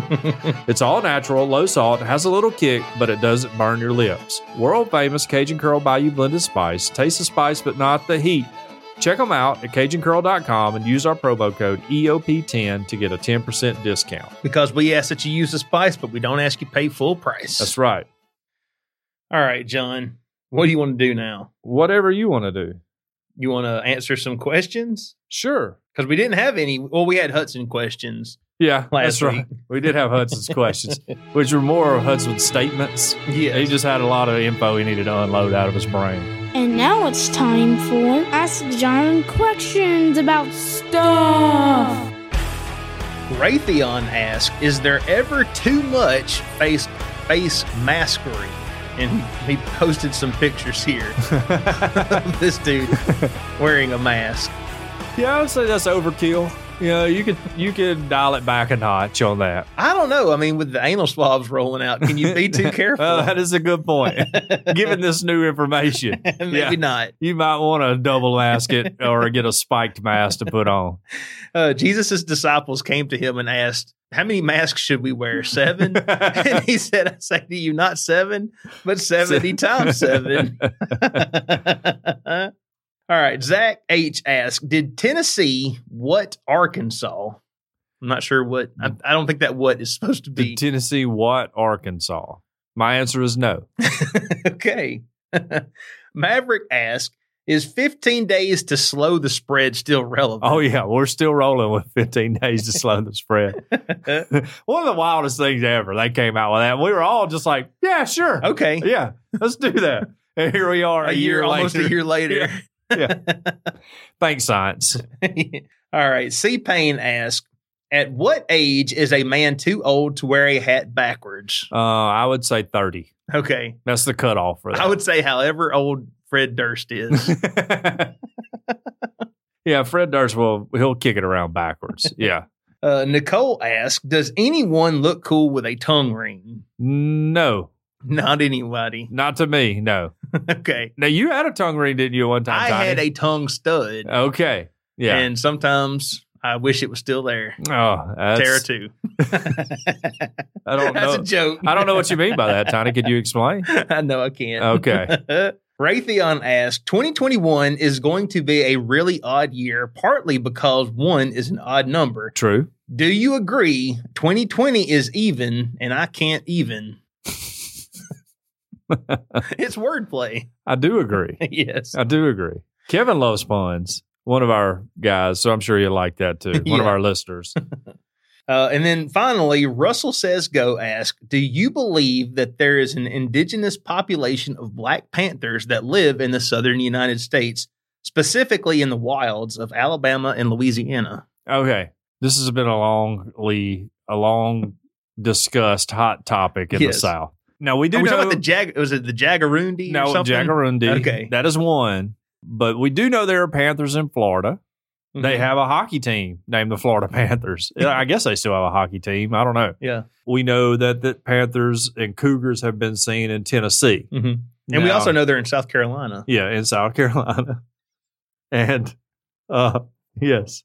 [SPEAKER 3] it's all natural, low salt, has a little kick, but it doesn't burn your lips. World famous Cajun Curl Bayou Blended Spice. Taste the spice, but not the heat. Check them out at CajunCurl.com and use our promo code EOP10 to get a 10% discount.
[SPEAKER 2] because we ask that you use the spice, but we don't ask you pay full price.
[SPEAKER 3] That's right.
[SPEAKER 2] All right, John. What do you want to do now?
[SPEAKER 3] Whatever you want to do.
[SPEAKER 2] You want to answer some questions?
[SPEAKER 3] Sure.
[SPEAKER 2] Because we didn't have any. Well, we had Hudson questions.
[SPEAKER 3] Yeah,
[SPEAKER 2] Last
[SPEAKER 3] that's right. We did have Hudson's questions, which were more of Hudson's statements.
[SPEAKER 2] Yeah.
[SPEAKER 3] He just had a lot of info he needed to unload out of his brain.
[SPEAKER 5] And now it's time for Ask John questions about stuff.
[SPEAKER 2] Raytheon asked, "Is there ever too much face face maskery?" And he posted some pictures here of this dude wearing a mask.
[SPEAKER 3] Yeah, I would say that's overkill. You know, you could you could dial it back a notch on that.
[SPEAKER 2] I don't know. I mean, with the anal swabs rolling out, can you be too careful?
[SPEAKER 3] Well, that is a good point. Given this new information,
[SPEAKER 2] Maybe
[SPEAKER 3] yeah.
[SPEAKER 2] not.
[SPEAKER 3] you might want to double mask it or get a spiked mask to put on.
[SPEAKER 2] Uh, Jesus' disciples came to him and asked, How many masks should we wear? Seven? and he said, I say to you, not seven, but 70 times seven. All right. Zach H asked, Did Tennessee what Arkansas? I'm not sure what, I, mm. I don't think that what is supposed to
[SPEAKER 3] Did
[SPEAKER 2] be.
[SPEAKER 3] Tennessee what Arkansas? My answer is no.
[SPEAKER 2] okay. Maverick asked, Is 15 days to slow the spread still relevant?
[SPEAKER 3] Oh yeah, we're still rolling with 15 days to slow the spread. One of the wildest things ever. They came out with that. We were all just like, yeah, sure.
[SPEAKER 2] Okay.
[SPEAKER 3] Yeah, let's do that. And here we are
[SPEAKER 2] A year, almost
[SPEAKER 3] later.
[SPEAKER 2] a year later.
[SPEAKER 3] Yeah. Thanks, science.
[SPEAKER 2] All right. C Payne asked, At what age is a man too old to wear a hat backwards?
[SPEAKER 3] Uh, I would say 30.
[SPEAKER 2] Okay.
[SPEAKER 3] That's the cutoff for that.
[SPEAKER 2] I would say, however old Fred Durst is.
[SPEAKER 3] yeah, Fred Durst will he'll kick it around backwards. Yeah.
[SPEAKER 2] Uh, Nicole asked, Does anyone look cool with a tongue ring?
[SPEAKER 3] No.
[SPEAKER 2] Not anybody.
[SPEAKER 3] Not to me, no.
[SPEAKER 2] okay.
[SPEAKER 3] Now you had a tongue ring, didn't you? One time,
[SPEAKER 2] I
[SPEAKER 3] Tiny?
[SPEAKER 2] had a tongue stud.
[SPEAKER 3] Okay, yeah.
[SPEAKER 2] And sometimes I wish it was still there.
[SPEAKER 3] oh, that's,
[SPEAKER 2] Terra 2.
[SPEAKER 3] I don't know.
[SPEAKER 2] That's a joke.
[SPEAKER 3] I don't know what you mean by that, Tiny. Could you explain?
[SPEAKER 2] I know I can't.
[SPEAKER 3] Okay.
[SPEAKER 2] Raytheon asked 2021 is going to be a really odd year, partly because one is an odd number.
[SPEAKER 3] True.
[SPEAKER 2] Do you agree 2020 is even and I can't even? it's wordplay.
[SPEAKER 3] I do agree.
[SPEAKER 2] yes.
[SPEAKER 3] I do agree. Kevin loves puns. One of our guys, so I'm sure you like that too. One of our listeners.
[SPEAKER 2] Uh, and then finally, Russell Says Go ask, Do you believe that there is an indigenous population of Black Panthers that live in the southern United States, specifically in the wilds of Alabama and Louisiana?
[SPEAKER 3] Okay. This has been a longly, a long discussed hot topic in the South. Now we do
[SPEAKER 2] Are we
[SPEAKER 3] know
[SPEAKER 2] talking about the Jag? Was it the Jagarundi?
[SPEAKER 3] no? Jagarundi.
[SPEAKER 2] Okay.
[SPEAKER 3] that is one. But we do know there are Panthers in Florida. They
[SPEAKER 2] Mhm.
[SPEAKER 3] have a hockey team named the Florida Panthers. I guess they still have a hockey team. I don't know.
[SPEAKER 2] Yeah.
[SPEAKER 3] We know that the Panthers and Cougars have been seen in Tennessee.
[SPEAKER 2] hmm And we also know they're in South Carolina.
[SPEAKER 3] yeah, in South Carolina. And uh yes.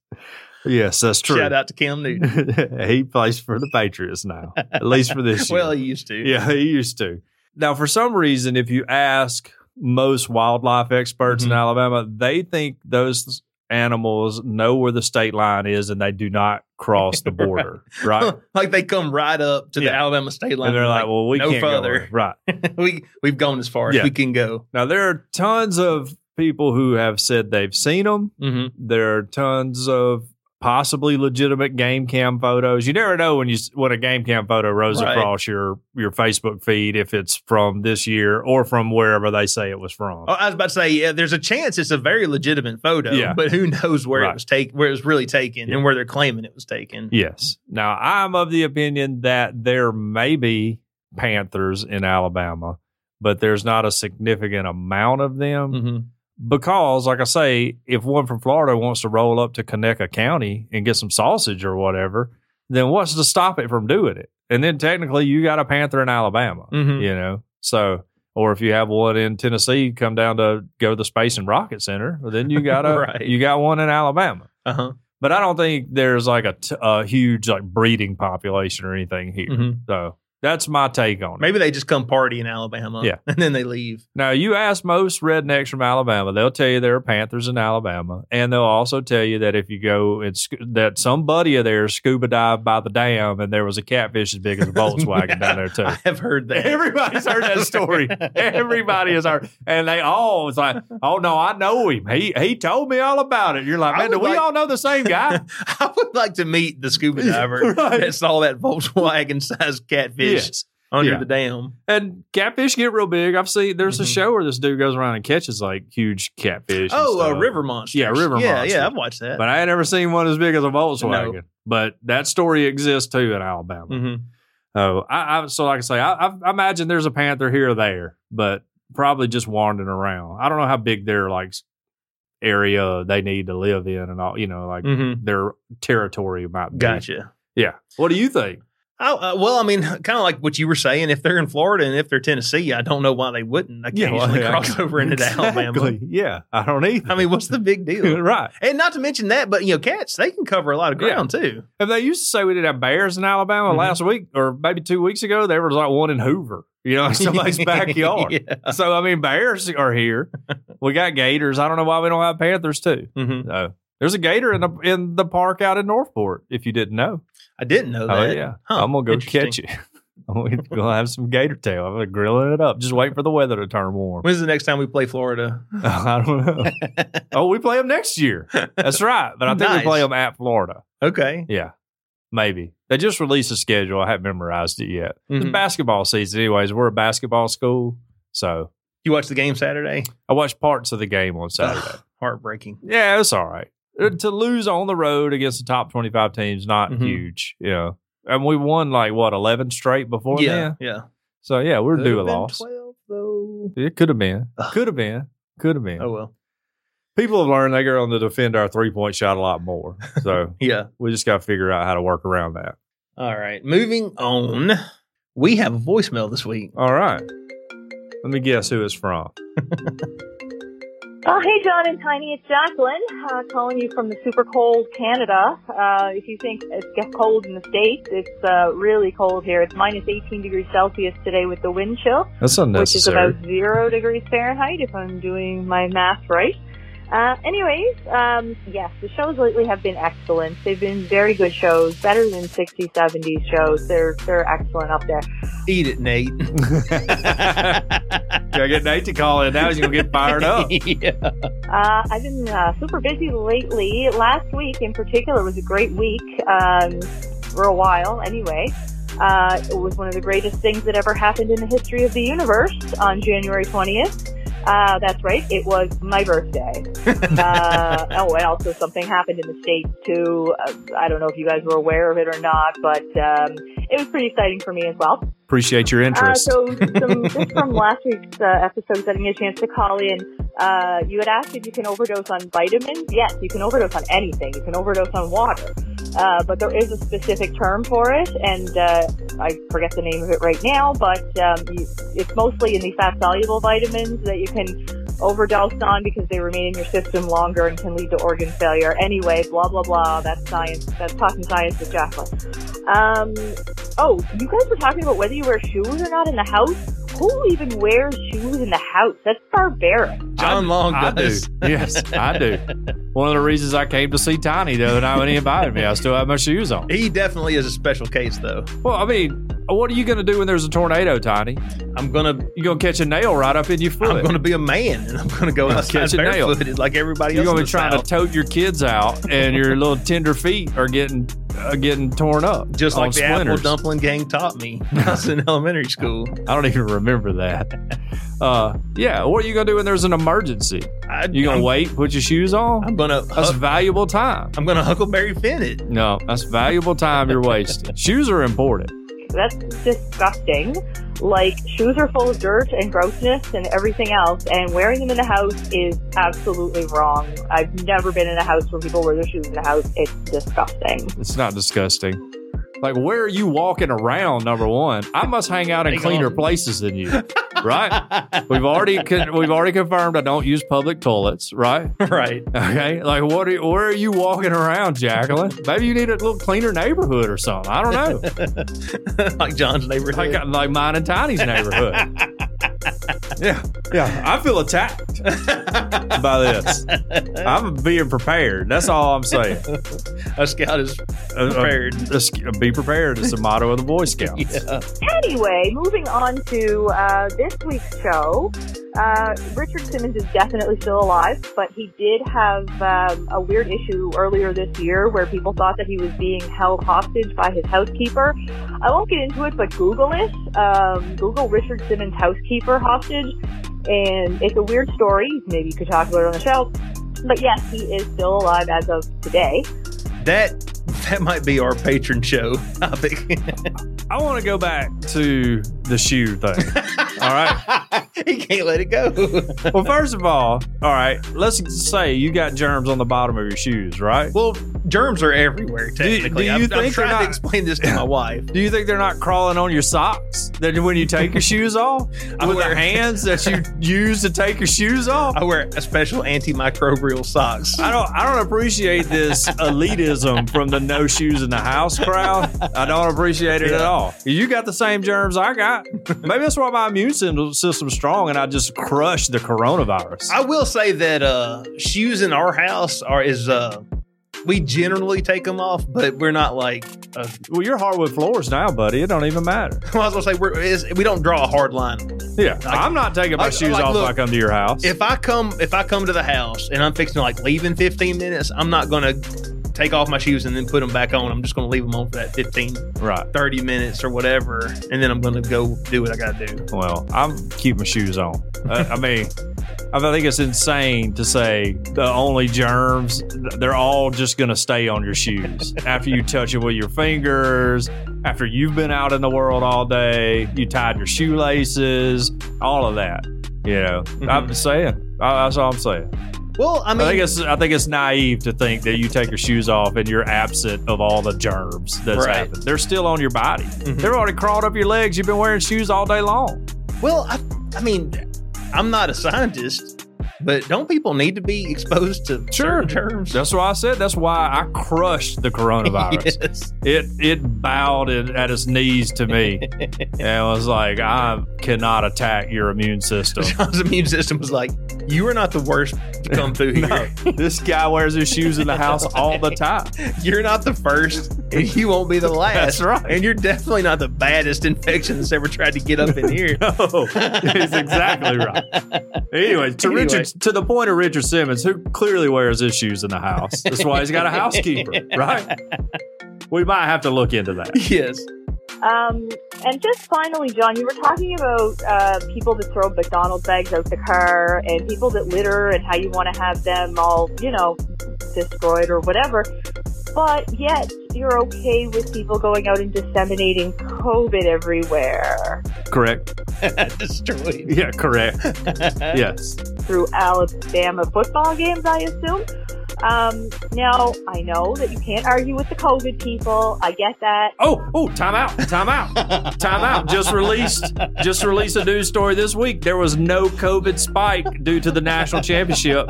[SPEAKER 3] Yes, that's true.
[SPEAKER 2] Shout out to Cam Newton.
[SPEAKER 3] he plays for the Patriots now, at least for this year.
[SPEAKER 2] well, he used to.
[SPEAKER 3] yeah, he used to. Now, for some reason, if you ask most wildlife experts in
[SPEAKER 2] Mhm.
[SPEAKER 3] Alabama, they think those animals know where the state line is and they do not cross the border, right?
[SPEAKER 2] like they come right up to the Alabama state line.
[SPEAKER 3] And they're like, "Well, we
[SPEAKER 2] no
[SPEAKER 3] can't go
[SPEAKER 2] further.
[SPEAKER 3] there." right?"
[SPEAKER 2] we we've gone as far
[SPEAKER 3] Yeah.
[SPEAKER 2] as we can go.
[SPEAKER 3] Now, there are tons of people who have said they've seen them.
[SPEAKER 2] Mm-hmm.
[SPEAKER 3] There are tons of possibly legitimate game cam photos. You never know when you when a game cam photo rolls
[SPEAKER 2] Right.
[SPEAKER 3] across your your Facebook feed if it's from this year or from wherever they say it was from.
[SPEAKER 2] Oh, I was about to say, yeah, there's a chance it's a very legitimate photo,
[SPEAKER 3] Yeah.
[SPEAKER 2] but who knows where
[SPEAKER 3] Right.
[SPEAKER 2] it was taken, where it was really taken,
[SPEAKER 3] Yeah.
[SPEAKER 2] and where they're claiming it was taken.
[SPEAKER 3] Yes. Now I'm of the opinion that there may be Panthers in Alabama, but there's not a significant amount of them.
[SPEAKER 2] Mm-hmm.
[SPEAKER 3] Because, like I say, if one from Florida wants to roll up to Conecuh County and get some sausage or whatever, then what's to stop it from doing it? And then technically, you got a Panther in Alabama,
[SPEAKER 2] Mhm.
[SPEAKER 3] you know. So, or if you have one in Tennessee, come down to go to the Space and Rocket Center, well, then you got a
[SPEAKER 2] Right.
[SPEAKER 3] you got one in Alabama.
[SPEAKER 2] Uh huh.
[SPEAKER 3] But I don't think there's like a, t- a huge like breeding population or anything here.
[SPEAKER 2] Mhm.
[SPEAKER 3] So that's my take on it.
[SPEAKER 2] Maybe they just come party in Alabama,
[SPEAKER 3] Yeah.
[SPEAKER 2] and then they leave.
[SPEAKER 3] Now, you ask most rednecks from Alabama, they'll tell you there are Panthers in Alabama, and they'll also tell you that if you go sc- that somebody of theirs scuba dived by the dam and there was a catfish as big as a Volkswagen down there too.
[SPEAKER 2] I have heard that.
[SPEAKER 3] Everybody's heard that story. Everybody has heard, and they all was like, "Oh no, I know him. He he told me all about it." You're like, "Man, do
[SPEAKER 2] would
[SPEAKER 3] we all know the same guy?"
[SPEAKER 2] I would like to meet the scuba diver
[SPEAKER 3] Right.
[SPEAKER 2] that saw that Volkswagen sized catfish
[SPEAKER 3] yes.
[SPEAKER 2] under
[SPEAKER 3] Yeah.
[SPEAKER 2] the dam.
[SPEAKER 3] And catfish get real big. I've seen there's a
[SPEAKER 2] Mhm.
[SPEAKER 3] show where this dude goes around and catches like huge catfish.
[SPEAKER 2] Oh, uh. River Monster.
[SPEAKER 3] Yeah, River
[SPEAKER 2] Yeah,
[SPEAKER 3] Monster.
[SPEAKER 2] yeah, I've watched that.
[SPEAKER 3] But I ain't never seen one as big as a Volkswagen.
[SPEAKER 2] No.
[SPEAKER 3] But that story exists too in Alabama.
[SPEAKER 2] hmm
[SPEAKER 3] Oh, I, I so like I say, I, I, imagine there's a panther here or there, but probably just wandering around. I don't know how big their like area they need to live in and all. You know, like
[SPEAKER 2] hmm
[SPEAKER 3] their territory might be.
[SPEAKER 2] Gotcha.
[SPEAKER 3] Yeah. What do you think?
[SPEAKER 2] Oh, uh, well, I mean, kind of like what you were saying. If they're in Florida and if they're Tennessee, I don't know why they wouldn't occasionally
[SPEAKER 3] well,
[SPEAKER 2] cross over into Alabama.
[SPEAKER 3] Yeah, I don't either.
[SPEAKER 2] I mean, what's the big deal?
[SPEAKER 3] right.
[SPEAKER 2] and not to mention that, but you know, cats they can cover a lot of
[SPEAKER 3] Yeah.
[SPEAKER 2] ground too.
[SPEAKER 3] And they used to say we didn't have bears in Alabama
[SPEAKER 2] Mhm.
[SPEAKER 3] last week or maybe two weeks ago. There was like one in Hoover, you know, somebody's backyard.
[SPEAKER 2] yeah.
[SPEAKER 3] So I mean, bears are here. We got gators. I don't know why we don't have panthers too.
[SPEAKER 2] hmm
[SPEAKER 3] No, there's a gator in the in the park out in Northport. If you didn't know,
[SPEAKER 2] I didn't know that.
[SPEAKER 3] oh yeah,
[SPEAKER 2] Huh,
[SPEAKER 3] I'm gonna go catch it. I'm gonna have some gator tail. I'm gonna grill it up. Just wait for the weather to turn warm.
[SPEAKER 2] When's the next time we play Florida?
[SPEAKER 3] I don't know. oh, we play them next year. That's right. But I think
[SPEAKER 2] Nice.
[SPEAKER 3] we play them at Florida.
[SPEAKER 2] Okay.
[SPEAKER 3] Yeah, maybe they just released a schedule. I haven't memorized it yet. It's
[SPEAKER 2] Mhm.
[SPEAKER 3] basketball season, anyways. We're a basketball school, so
[SPEAKER 2] You watched the game Saturday?
[SPEAKER 3] I watched parts of the game on Saturday.
[SPEAKER 2] Ugh, heartbreaking.
[SPEAKER 3] Yeah, it's all right. Uh, To lose on the road against the top 25 teams, not
[SPEAKER 2] Mhm.
[SPEAKER 3] huge, you know. And we won like, what, 11 straight before
[SPEAKER 2] yeah,
[SPEAKER 3] then?
[SPEAKER 2] yeah.
[SPEAKER 3] So, yeah, we're due a loss.
[SPEAKER 2] Twelve though.
[SPEAKER 3] It could have been. Could have been. Could have been.
[SPEAKER 2] Oh well.
[SPEAKER 3] People have learned they're going to defend our three point shot a lot more. So,
[SPEAKER 2] Yeah.
[SPEAKER 3] we just got to figure out how to work around that.
[SPEAKER 2] All right. Moving on. We have a voicemail this week.
[SPEAKER 3] All right. Let me guess who it's from.
[SPEAKER 6] Oh, hey, John and Tiny. It's Jacqueline uh, calling you from the super cold Canada. Uh, if you think it gets cold in the States, it's uh, really cold here. It's minus 18 degrees Celsius today with the wind chill,
[SPEAKER 3] That's
[SPEAKER 6] which is
[SPEAKER 3] unnecessary.
[SPEAKER 6] about zero degrees Fahrenheit if I'm doing my math right. Uh, anyways, um, yes, the shows lately have been excellent. They've been very good shows, better than 60s, 70s shows. They're they're excellent up there.
[SPEAKER 2] Eat it, Nate.
[SPEAKER 3] Gotta get Nate to call in now. He's gonna get fired up.
[SPEAKER 2] yeah.
[SPEAKER 6] Uh, I've been uh, super busy lately. Last week, in particular, was a great week um, for a while. Anyway, uh, it was one of the greatest things that ever happened in the history of the universe on January twentieth. Uh, that's right. It was my birthday. uh, oh, and also something happened in the states too. Uh, I don't know if you guys were aware of it or not, but um, it was pretty exciting for me as well.
[SPEAKER 3] Appreciate your
[SPEAKER 6] Uh,
[SPEAKER 3] interest.
[SPEAKER 6] so, some, just from last week's uh, episode, getting a chance to call in, uh, you had asked if you can overdose on vitamins. Yes, you can overdose on anything. You can overdose on water. Uh, but there is a specific term for it, and uh, I forget the name of it right now, but um, you, it's mostly in the fat soluble vitamins that you can overdose on because they remain in your system longer and can lead to organ failure. Anyway, blah, blah, blah. That's science. That's talking science with Jacqueline. Um, oh, you guys were talking about whether you wear shoes or not in the house. Who even wears shoes in the house? That's barbaric.
[SPEAKER 2] John Long
[SPEAKER 3] I
[SPEAKER 2] does.
[SPEAKER 3] do. Yes, I do. One of the reasons I came to see Tiny the other night when he invited me, I still have my shoes on.
[SPEAKER 2] He definitely is a special case, though.
[SPEAKER 3] Well, I mean, what are you going to do when there's a tornado, Tiny?
[SPEAKER 2] I'm gonna,
[SPEAKER 3] You're going to catch a nail right up in your foot.
[SPEAKER 2] I'm gonna be a man, and I'm gonna go outside
[SPEAKER 3] Catch a nail.
[SPEAKER 2] barefooted like everybody
[SPEAKER 3] You're
[SPEAKER 2] else.
[SPEAKER 3] gonna be trying
[SPEAKER 2] South.
[SPEAKER 3] to tote your kids out, and your little tender feet are getting uh, getting torn up.
[SPEAKER 2] just
[SPEAKER 3] on
[SPEAKER 2] like the Apple
[SPEAKER 3] splinters.
[SPEAKER 2] Dumpling Gang taught me when I was in elementary school.
[SPEAKER 3] I don't even remember that. Uh, yeah, what are you going to do when there's an emergency?
[SPEAKER 2] I,
[SPEAKER 3] You going
[SPEAKER 2] I'm,
[SPEAKER 3] to wait, put your shoes on?
[SPEAKER 2] I'm gonna,
[SPEAKER 3] That's
[SPEAKER 2] huck-
[SPEAKER 3] valuable time.
[SPEAKER 2] I'm gonna Huckleberry Finn it.
[SPEAKER 3] No, that's valuable time you're wasting. Shoes are important.
[SPEAKER 6] That's disgusting. Like, shoes are full of dirt and grossness and everything else, and wearing them in the house is absolutely wrong. I've never been in a house where people wear their shoes in the house. It's disgusting.
[SPEAKER 3] It's not disgusting. Like, where are you walking around? Number one, I must hang out in cleaner places than you, right? We've already con- we've already confirmed I don't use public toilets, right?
[SPEAKER 2] right.
[SPEAKER 3] Okay, like what? Are, where are you walking around, Jacqueline? Maybe you need a little cleaner neighborhood or something. I don't know,
[SPEAKER 2] like John's neighborhood.
[SPEAKER 3] like like mine and Tiny's neighborhood. yeah, yeah. I feel attacked by this. I'm being prepared. That's all I'm saying.
[SPEAKER 2] a scout is
[SPEAKER 3] Uh, uh,
[SPEAKER 2] prepared.
[SPEAKER 3] uh, be prepared is the motto of the Boy Scouts.
[SPEAKER 2] yeah.
[SPEAKER 6] Anyway, moving on to uh, this week's show. Uh, Richard Simmons is definitely still alive, but he did have um, a weird issue earlier this year where people thought that he was being held hostage by his housekeeper. I won't get into it, but Google it. Um, Google Richard Simmons housekeeper hostage, and it's a weird story. Maybe you could talk about it on the show. But yes, he is still alive as of today.
[SPEAKER 2] That that might be our patron show topic.
[SPEAKER 3] I want to go back to the shoe thing. all right.
[SPEAKER 2] he can't let it go.
[SPEAKER 3] Well, first of all, all right. Let's say you got germs on the bottom of your shoes, right?
[SPEAKER 2] well, germs are everywhere. technically.
[SPEAKER 3] do
[SPEAKER 2] Technically,
[SPEAKER 3] you
[SPEAKER 2] I'm, I'm
[SPEAKER 3] think they're
[SPEAKER 2] trying to
[SPEAKER 3] not-
[SPEAKER 2] explain this to my wife.
[SPEAKER 3] Do you think they're not crawling on your socks? That when you take your shoes off,
[SPEAKER 2] I
[SPEAKER 3] with
[SPEAKER 2] wear-
[SPEAKER 3] the hands that you use to take your shoes off?
[SPEAKER 2] I wear a special antimicrobial socks.
[SPEAKER 3] I don't. I don't appreciate this elitism from the no shoes in the house crowd. I don't appreciate it at all. You got the same germs I got. Maybe that's why my immune system- strong and I just crushed the coronavirus.
[SPEAKER 2] I will say that uh, shoes in our house are is uh, we generally take them off, but we're not like. Uh,
[SPEAKER 3] well, you're hardwood floors now, buddy. It don't even matter.
[SPEAKER 2] well, I was gonna say we're, is, we don't draw a hard line.
[SPEAKER 3] Yeah, I'm not taking my
[SPEAKER 2] like-
[SPEAKER 3] shoes
[SPEAKER 2] like,
[SPEAKER 3] off
[SPEAKER 2] look,
[SPEAKER 3] if I come to your house.
[SPEAKER 2] If I come if I come to the house and I'm fixing to like leave in 15 minutes, I'm not gonna take off my shoes and then put them back on. I'm just gonna leave them on for that 15,
[SPEAKER 3] right.
[SPEAKER 2] 30 minutes or whatever, and then I'm gonna go do what I gotta do.
[SPEAKER 3] Well, I'm keep my shoes on. I, I mean, I think it's insane to say the only germs they're all just going to stay on your shoes after you touch it with your fingers. After you've been out in the world all day, you tied your shoelaces, all of that. You know, I'm mm-hmm. just saying. I, that's all I'm saying.
[SPEAKER 2] Well, I
[SPEAKER 3] I,
[SPEAKER 2] mean,
[SPEAKER 3] think it's I think it's naive to think that you take your shoes off and you're absent of all the germs that's
[SPEAKER 2] Right.
[SPEAKER 3] happened. They're still on your body.
[SPEAKER 2] Mhm.
[SPEAKER 3] They're already crawled up your legs. You've been wearing shoes all day long.
[SPEAKER 2] well, I, I mean, I'm not a scientist, but don't people need to be exposed to
[SPEAKER 3] Sure.
[SPEAKER 2] germs?
[SPEAKER 3] That's why I said. That's why I crushed the coronavirus.
[SPEAKER 2] yes.
[SPEAKER 3] It it bowed it at its knees to me and was like, I cannot attack your immune system.
[SPEAKER 2] John's immune system was like, "You are not the worst to come through here.
[SPEAKER 3] No, this guy wears his shoes in the house all the time.
[SPEAKER 2] You're not the first, and you won't be the last.
[SPEAKER 3] That's right.
[SPEAKER 2] And you're definitely not the baddest infection that's ever tried to get up in here."
[SPEAKER 3] No, he's exactly right. Anyway, to
[SPEAKER 2] Anyway.
[SPEAKER 3] Richard, to the point of Richard Simmons, who clearly wears his shoes in the house. That's why he's got a housekeeper, right? We might have to look into that.
[SPEAKER 2] yes.
[SPEAKER 6] Um, and just finally, John, you were talking about uh, people that throw McDonald's bags out the car and people that litter and how you want to have them all, you know, destroyed or whatever. But yet, you're okay with people going out and disseminating COVID everywhere
[SPEAKER 3] Correct.
[SPEAKER 2] Destroyed.
[SPEAKER 3] Yeah, correct. Yes.
[SPEAKER 6] through Alabama football games, I assume. Um, now, I know that you can't argue with the COVID people. I get that.
[SPEAKER 3] Oh, oh, time out, time out, time out. Just released, just released a news story this week. There was no COVID spike due to the national championship.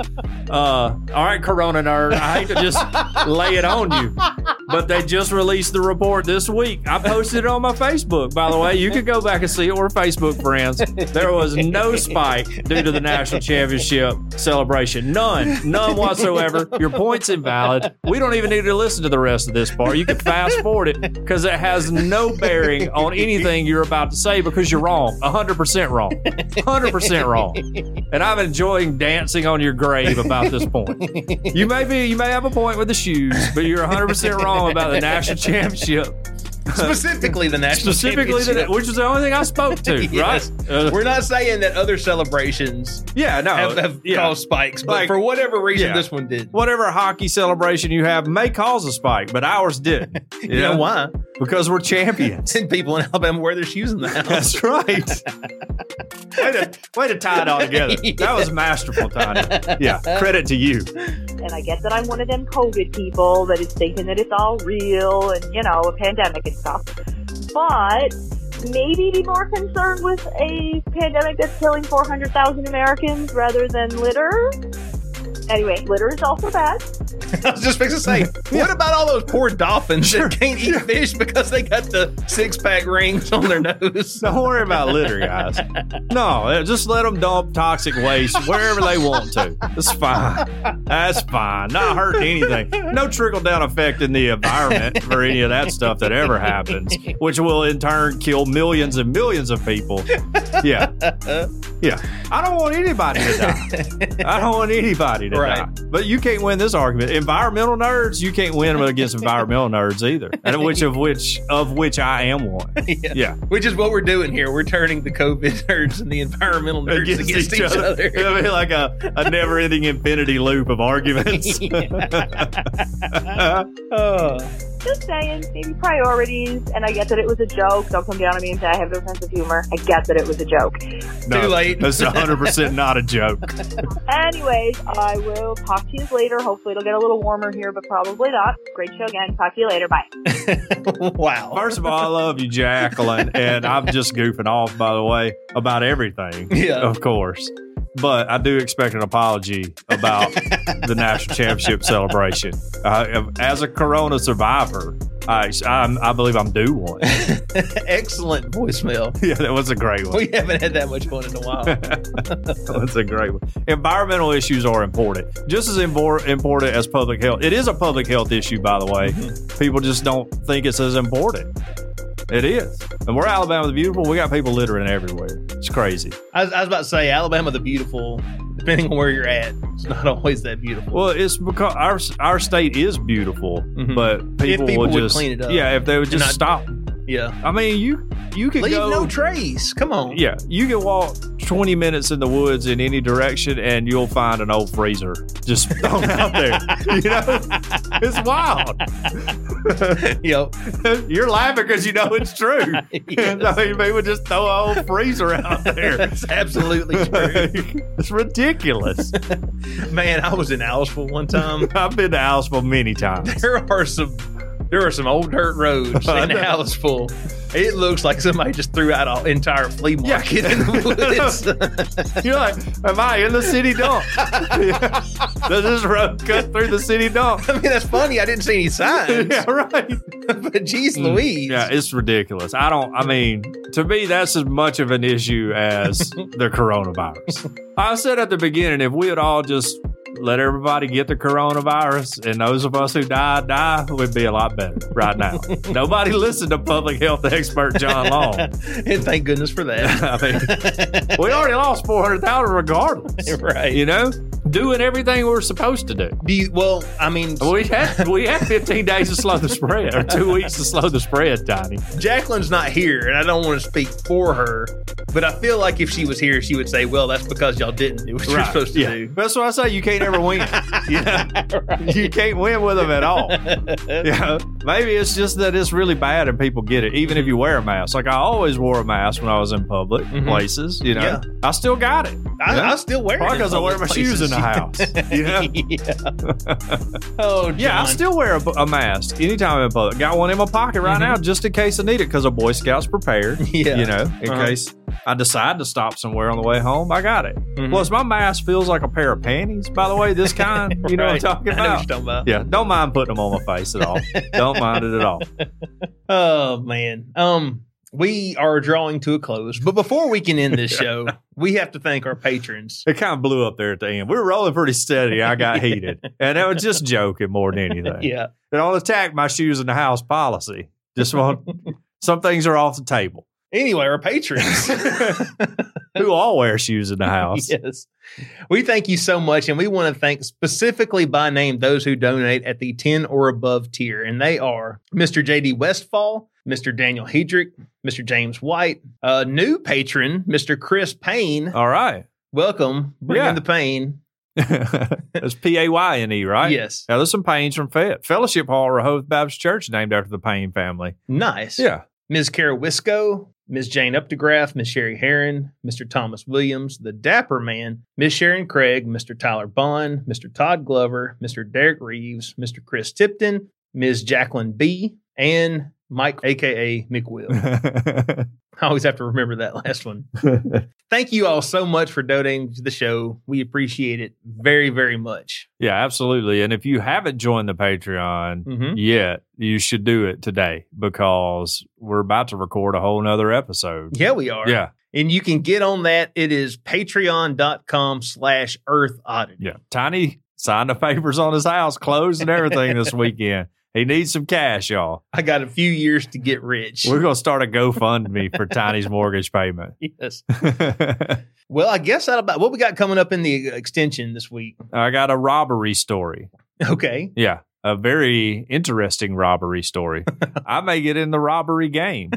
[SPEAKER 3] Uh, all right, Corona nerd, I hate to just lay it on you, but they just released the report this week. I posted it on my Facebook, by the way. You can go back and see it. We're Facebook friends. There was no spike due to the national championship celebration. None, none whatsoever. Your point's invalid. We don't even need to listen to the rest of this part. You can fast forward it because it has no bearing on anything you're about to say because you're wrong. 100% wrong. 100% wrong. And I'm enjoying dancing on your grave about this point. You may be, you may have a point with the shoes, but you're 100% wrong about the national championship.
[SPEAKER 2] Specifically, the national
[SPEAKER 3] Specifically, the,
[SPEAKER 2] championship.
[SPEAKER 3] which is the only thing I spoke to,
[SPEAKER 2] Yes.
[SPEAKER 3] right? Uh,
[SPEAKER 2] We're not saying that other celebrations
[SPEAKER 3] yeah, no.
[SPEAKER 2] have, have
[SPEAKER 3] yeah.
[SPEAKER 2] caused spikes, but
[SPEAKER 3] Like-
[SPEAKER 2] for whatever reason,
[SPEAKER 3] Yeah.
[SPEAKER 2] this one did.
[SPEAKER 3] Whatever hockey celebration you have may cause a spike, but ours didn't.
[SPEAKER 2] You know why?
[SPEAKER 3] Because we're champions.
[SPEAKER 2] And people in Alabama wear their shoes in the house.
[SPEAKER 3] That's right. way, to, way to tie it all together. That was masterful, Tony. Yeah, credit to you.
[SPEAKER 6] And I get that I'm one of them COVID people that is thinking that it's all real and, you know, a pandemic and stuff. But maybe be more concerned with a pandemic that's killing 400,000 Americans rather than litter. Anyway, litter is also bad.
[SPEAKER 2] I was just fixing to say, what about all those poor dolphins that can't eat fish because they got the six pack rings on their nose?
[SPEAKER 3] Don't worry about litter, guys. No, uh, just let them dump toxic waste wherever they want to. It's fine. That's fine. Not hurting anything. No trickle down effect in the environment for any of that stuff that ever happens, which will in turn kill millions and millions of people. Yeah. Yeah. I don't want anybody to die. I don't want anybody to
[SPEAKER 2] Right.
[SPEAKER 3] die. But you can't win this argument. Environmental nerds, you can't win them against environmental nerds either. And which of which of which I am one.
[SPEAKER 2] yeah.
[SPEAKER 3] Yeah.
[SPEAKER 2] Which is what we're doing here. We're turning the COVID nerds and the environmental nerds against, each, other.
[SPEAKER 3] It'll be like a, a never ending infinity loop of arguments.
[SPEAKER 2] Oh.
[SPEAKER 6] Just saying, maybe priorities. And I get that it was a joke. Don't come down on me and say I have no sense of humor. I get that it was a joke.
[SPEAKER 2] Too late.
[SPEAKER 3] That's 100% not a joke.
[SPEAKER 6] Anyways, I will talk to you later. Hopefully it'll get a little warmer here, but probably not. Great show again. Talk to you later. Bye.
[SPEAKER 2] wow.
[SPEAKER 3] First of all, I love you, Jacqueline. And I'm just goofing off, by the way, about everything.
[SPEAKER 2] Yeah.
[SPEAKER 3] Of course. But I do expect an apology about the national championship celebration. Uh, as a Corona survivor, I, I'm, I believe I'm due one.
[SPEAKER 2] Excellent voicemail.
[SPEAKER 3] Yeah, that was a great one.
[SPEAKER 2] We haven't had that much fun in a while.
[SPEAKER 3] That's a great one. Environmental issues are important, just as impor- important as public health. It is a public health issue, by the way. People just don't think it's as important. It is, and we're Alabama the beautiful. We got people littering everywhere. It's crazy.
[SPEAKER 2] I was, I was about to say, Alabama the beautiful, depending on where you're at, it's not always that beautiful.
[SPEAKER 3] Well, it's because our our state is beautiful,
[SPEAKER 2] Mhm.
[SPEAKER 3] but people,
[SPEAKER 2] people
[SPEAKER 3] will just
[SPEAKER 2] clean it up
[SPEAKER 3] Yeah, if they would just
[SPEAKER 2] not-
[SPEAKER 3] stop.
[SPEAKER 2] Yeah.
[SPEAKER 3] I mean, you you could
[SPEAKER 2] Leave
[SPEAKER 3] go.
[SPEAKER 2] no trace. Come on.
[SPEAKER 3] yeah, you can walk 20 minutes in the woods in any direction and you'll find an old freezer just thrown out there. You know, it's wild.
[SPEAKER 2] Yep.
[SPEAKER 3] You're laughing because you know it's true.
[SPEAKER 2] Yes.
[SPEAKER 3] Mean, people just throw an old freezer out there.
[SPEAKER 2] That's absolutely true.
[SPEAKER 3] it's ridiculous.
[SPEAKER 2] Man, I was in Aliceville one time.
[SPEAKER 3] I've been to Aliceville many times.
[SPEAKER 2] There are some there are some old dirt roads in. Aliceville. It looks like somebody just threw out an entire flea
[SPEAKER 3] Yeah.
[SPEAKER 2] market in the woods.
[SPEAKER 3] You're like, am I in the city dump? Does this road cut through the city dump?
[SPEAKER 2] I mean, that's funny. I didn't see any signs.
[SPEAKER 3] yeah, right.
[SPEAKER 2] but geez mm, Louise.
[SPEAKER 3] Yeah, it's ridiculous. I don't, I mean, to me, that's as much of an issue as the coronavirus. I said at the beginning, if we had all just let everybody get the coronavirus and those of us who die, die, we'd be a lot better right now. Nobody listened to public health expert John Long.
[SPEAKER 2] and thank goodness for that.
[SPEAKER 3] I mean, we already lost 400,000 regardless.
[SPEAKER 2] right.
[SPEAKER 3] You know, doing everything we're supposed to do.
[SPEAKER 2] Do you, well, I mean,
[SPEAKER 3] We had we had 15 days to slow the spread, or two weeks to slow the spread, Tiny.
[SPEAKER 2] Jacqueline's not here, and I don't want to speak for her, but I feel like if she was here, she would say, "Well, that's because y'all didn't do what you're supposed to
[SPEAKER 3] yeah.
[SPEAKER 2] do."
[SPEAKER 3] That's what I say. You can't ever win. yeah, you can't win with them at all. Yeah, maybe it's just that it's really bad and people get it, even if you wear a mask. Like I always wore a mask when I was in public
[SPEAKER 2] Mhm.
[SPEAKER 3] places. You know,
[SPEAKER 2] Yeah.
[SPEAKER 3] I still got it.
[SPEAKER 2] I,
[SPEAKER 3] Yeah.
[SPEAKER 2] I still wear it
[SPEAKER 3] Probably
[SPEAKER 2] in
[SPEAKER 3] because I wear my
[SPEAKER 2] public
[SPEAKER 3] shoes in the house. You know.
[SPEAKER 2] yeah. Oh,
[SPEAKER 3] Yeah, I still wear a, a mask anytime I'm in public. Got one in my pocket right
[SPEAKER 2] Mhm.
[SPEAKER 3] now just in case I need it because a Boy Scout's prepared.
[SPEAKER 2] Yeah.
[SPEAKER 3] You know, in
[SPEAKER 2] Uh-huh.
[SPEAKER 3] case I decide to stop somewhere on the way home, I got it.
[SPEAKER 2] Mhm.
[SPEAKER 3] Plus, my mask feels like a pair of panties, by the way, this kind. You know
[SPEAKER 2] Right.
[SPEAKER 3] what I'm talking
[SPEAKER 2] I
[SPEAKER 3] about?
[SPEAKER 2] talking about.
[SPEAKER 3] Yeah, don't mind putting them on my face at all. don't mind it at all.
[SPEAKER 2] Oh man. Um, we are drawing to a close, but before we can end this show, we have to thank our patrons.
[SPEAKER 3] It kind of blew up there at the end. We were rolling pretty steady. I got heated. And that was just joking more than anything.
[SPEAKER 2] Yeah.
[SPEAKER 3] It don't attack my shoes in the house policy. Just want some things are off the table.
[SPEAKER 2] Anyway, our patrons.
[SPEAKER 3] Who all wear shoes in the house?
[SPEAKER 2] yes. We thank you so much, and we want to thank specifically by name those who donate at the 10 or above tier, and they are Mr. JD Westfall, Mr. Daniel Hedrick, Mr. James White, a new patron, Mr. Chris Payne.
[SPEAKER 3] All right.
[SPEAKER 2] Welcome. Bring
[SPEAKER 3] Yeah.
[SPEAKER 2] in the pain.
[SPEAKER 3] it's P A Y N E, right?
[SPEAKER 2] Yes.
[SPEAKER 3] Now, there's some pains from Fayette. Fellowship Hall, Rehoboth Baptist Church, named after the Payne family.
[SPEAKER 2] Nice.
[SPEAKER 3] Yeah.
[SPEAKER 2] Ms. Kara Wisco, Ms. Jane Updegraff, Ms. Sherry Heron, Mr. Thomas Williams, the Dapper Man, Ms. Sharon Craig, Mr. Tyler Bond, Mr. Todd Glover, Mr. Derek Reeves, Mr. Chris Tipton, Ms. Jacqueline B, and Mike, aka McWill. I always have to remember that last one. Thank you all so much for donating to the show. We appreciate it very, very much.
[SPEAKER 3] yeah, absolutely. And if you haven't joined the Patreon
[SPEAKER 2] Mhm.
[SPEAKER 3] yet, you should do it today because we're about to record a whole nother episode.
[SPEAKER 2] Yeah, we are.
[SPEAKER 3] Yeah.
[SPEAKER 2] And you can get on that. It is patreon.com slash earth oddity.
[SPEAKER 3] Yeah. Tiny signed the papers on his house, closed and everything this weekend. He needs some cash, y'all.
[SPEAKER 2] I got a few years to get rich.
[SPEAKER 3] We're going to start a GoFundMe for Tiny's mortgage payment.
[SPEAKER 2] yes. Well, I guess that about what we got coming up in the extension this week.
[SPEAKER 3] I got a robbery story.
[SPEAKER 2] Okay.
[SPEAKER 3] Yeah. A very interesting robbery story. I may get in the robbery game.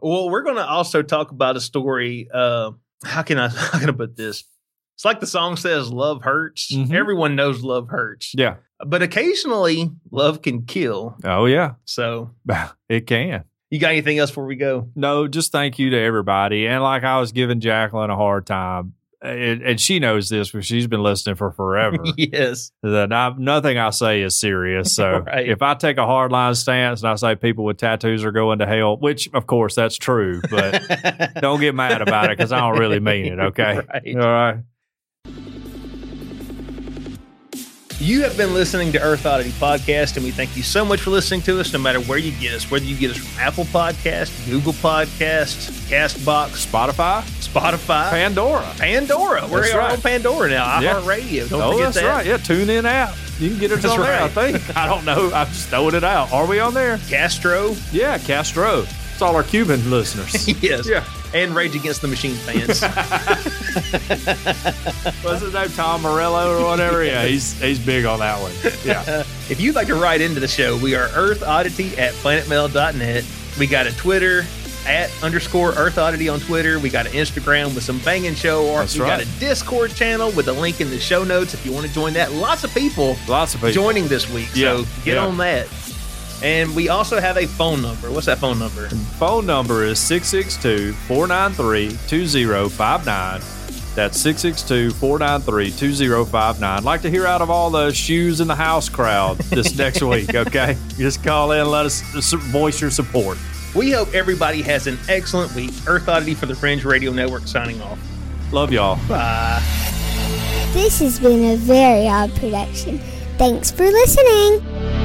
[SPEAKER 2] well, we're going to also talk about a story. Uh, how can I how can I put this? It's like the song says, "Love hurts."
[SPEAKER 3] Mhm.
[SPEAKER 2] Everyone knows love hurts,
[SPEAKER 3] Yeah.
[SPEAKER 2] but occasionally love can kill.
[SPEAKER 3] Oh, yeah.
[SPEAKER 2] So,
[SPEAKER 3] It can.
[SPEAKER 2] you got anything else before we go?
[SPEAKER 3] No, just thank you to everybody. And like I was giving Jacqueline a hard time, and, and she knows this because she's been listening for forever.
[SPEAKER 2] yes.
[SPEAKER 3] that I, nothing I say is serious. So
[SPEAKER 2] Right.
[SPEAKER 3] if I take a hard line stance and I say people with tattoos are going to hell, which of course that's true, but don't get mad about it because I don't really mean it. Okay.
[SPEAKER 2] Right.
[SPEAKER 3] All right.
[SPEAKER 2] You have been listening to Earth Oddity Podcast, and we thank you so much for listening to us, no matter where you get us, whether you get us from Apple Podcast, Google Podcast, Castbox,
[SPEAKER 3] Spotify,
[SPEAKER 2] Spotify,
[SPEAKER 3] Pandora.
[SPEAKER 2] Pandora. We're
[SPEAKER 3] That's
[SPEAKER 2] on. Pandora now.
[SPEAKER 3] Yeah.
[SPEAKER 2] Don't
[SPEAKER 3] oh,
[SPEAKER 2] forget
[SPEAKER 3] that's
[SPEAKER 2] that.
[SPEAKER 3] right. Yeah, TuneIn app. You can get us
[SPEAKER 2] That's
[SPEAKER 3] on there. I think. I don't know. I'm just throwing it out. Are we on there?
[SPEAKER 2] Castro.
[SPEAKER 3] Yeah, Castro. It's all our Cuban listeners.
[SPEAKER 2] yes.
[SPEAKER 3] Yeah.
[SPEAKER 2] And Rage Against the Machine fans.
[SPEAKER 3] What's his name? Tom Morello or whatever. Yeah, he's he's big on that one. Yeah.
[SPEAKER 2] if you'd like to write into the show, we are earthoddity at planetmail.net. We got a Twitter, at underscore Earth Oddity on Twitter. We got an Instagram with some banging show art.
[SPEAKER 3] That's
[SPEAKER 2] we
[SPEAKER 3] right.
[SPEAKER 2] got a Discord channel with a link in the show notes if you want to join that. Lots of people
[SPEAKER 3] Lots of people.
[SPEAKER 2] joining this week.
[SPEAKER 3] Yeah,
[SPEAKER 2] So get
[SPEAKER 3] yeah.
[SPEAKER 2] on that. And we also have a phone number. What's that phone number?
[SPEAKER 3] Phone number is 662 493 2059. That's 662 493 2059. Like to hear out of all the shoes in the house crowd this next week, okay? Just call in and let us voice your support.
[SPEAKER 2] We hope everybody has an excellent week. Earth Oddity for the Fringe Radio Network signing off.
[SPEAKER 3] Love y'all.
[SPEAKER 2] Bye.
[SPEAKER 7] This has been a very odd production. Thanks for listening.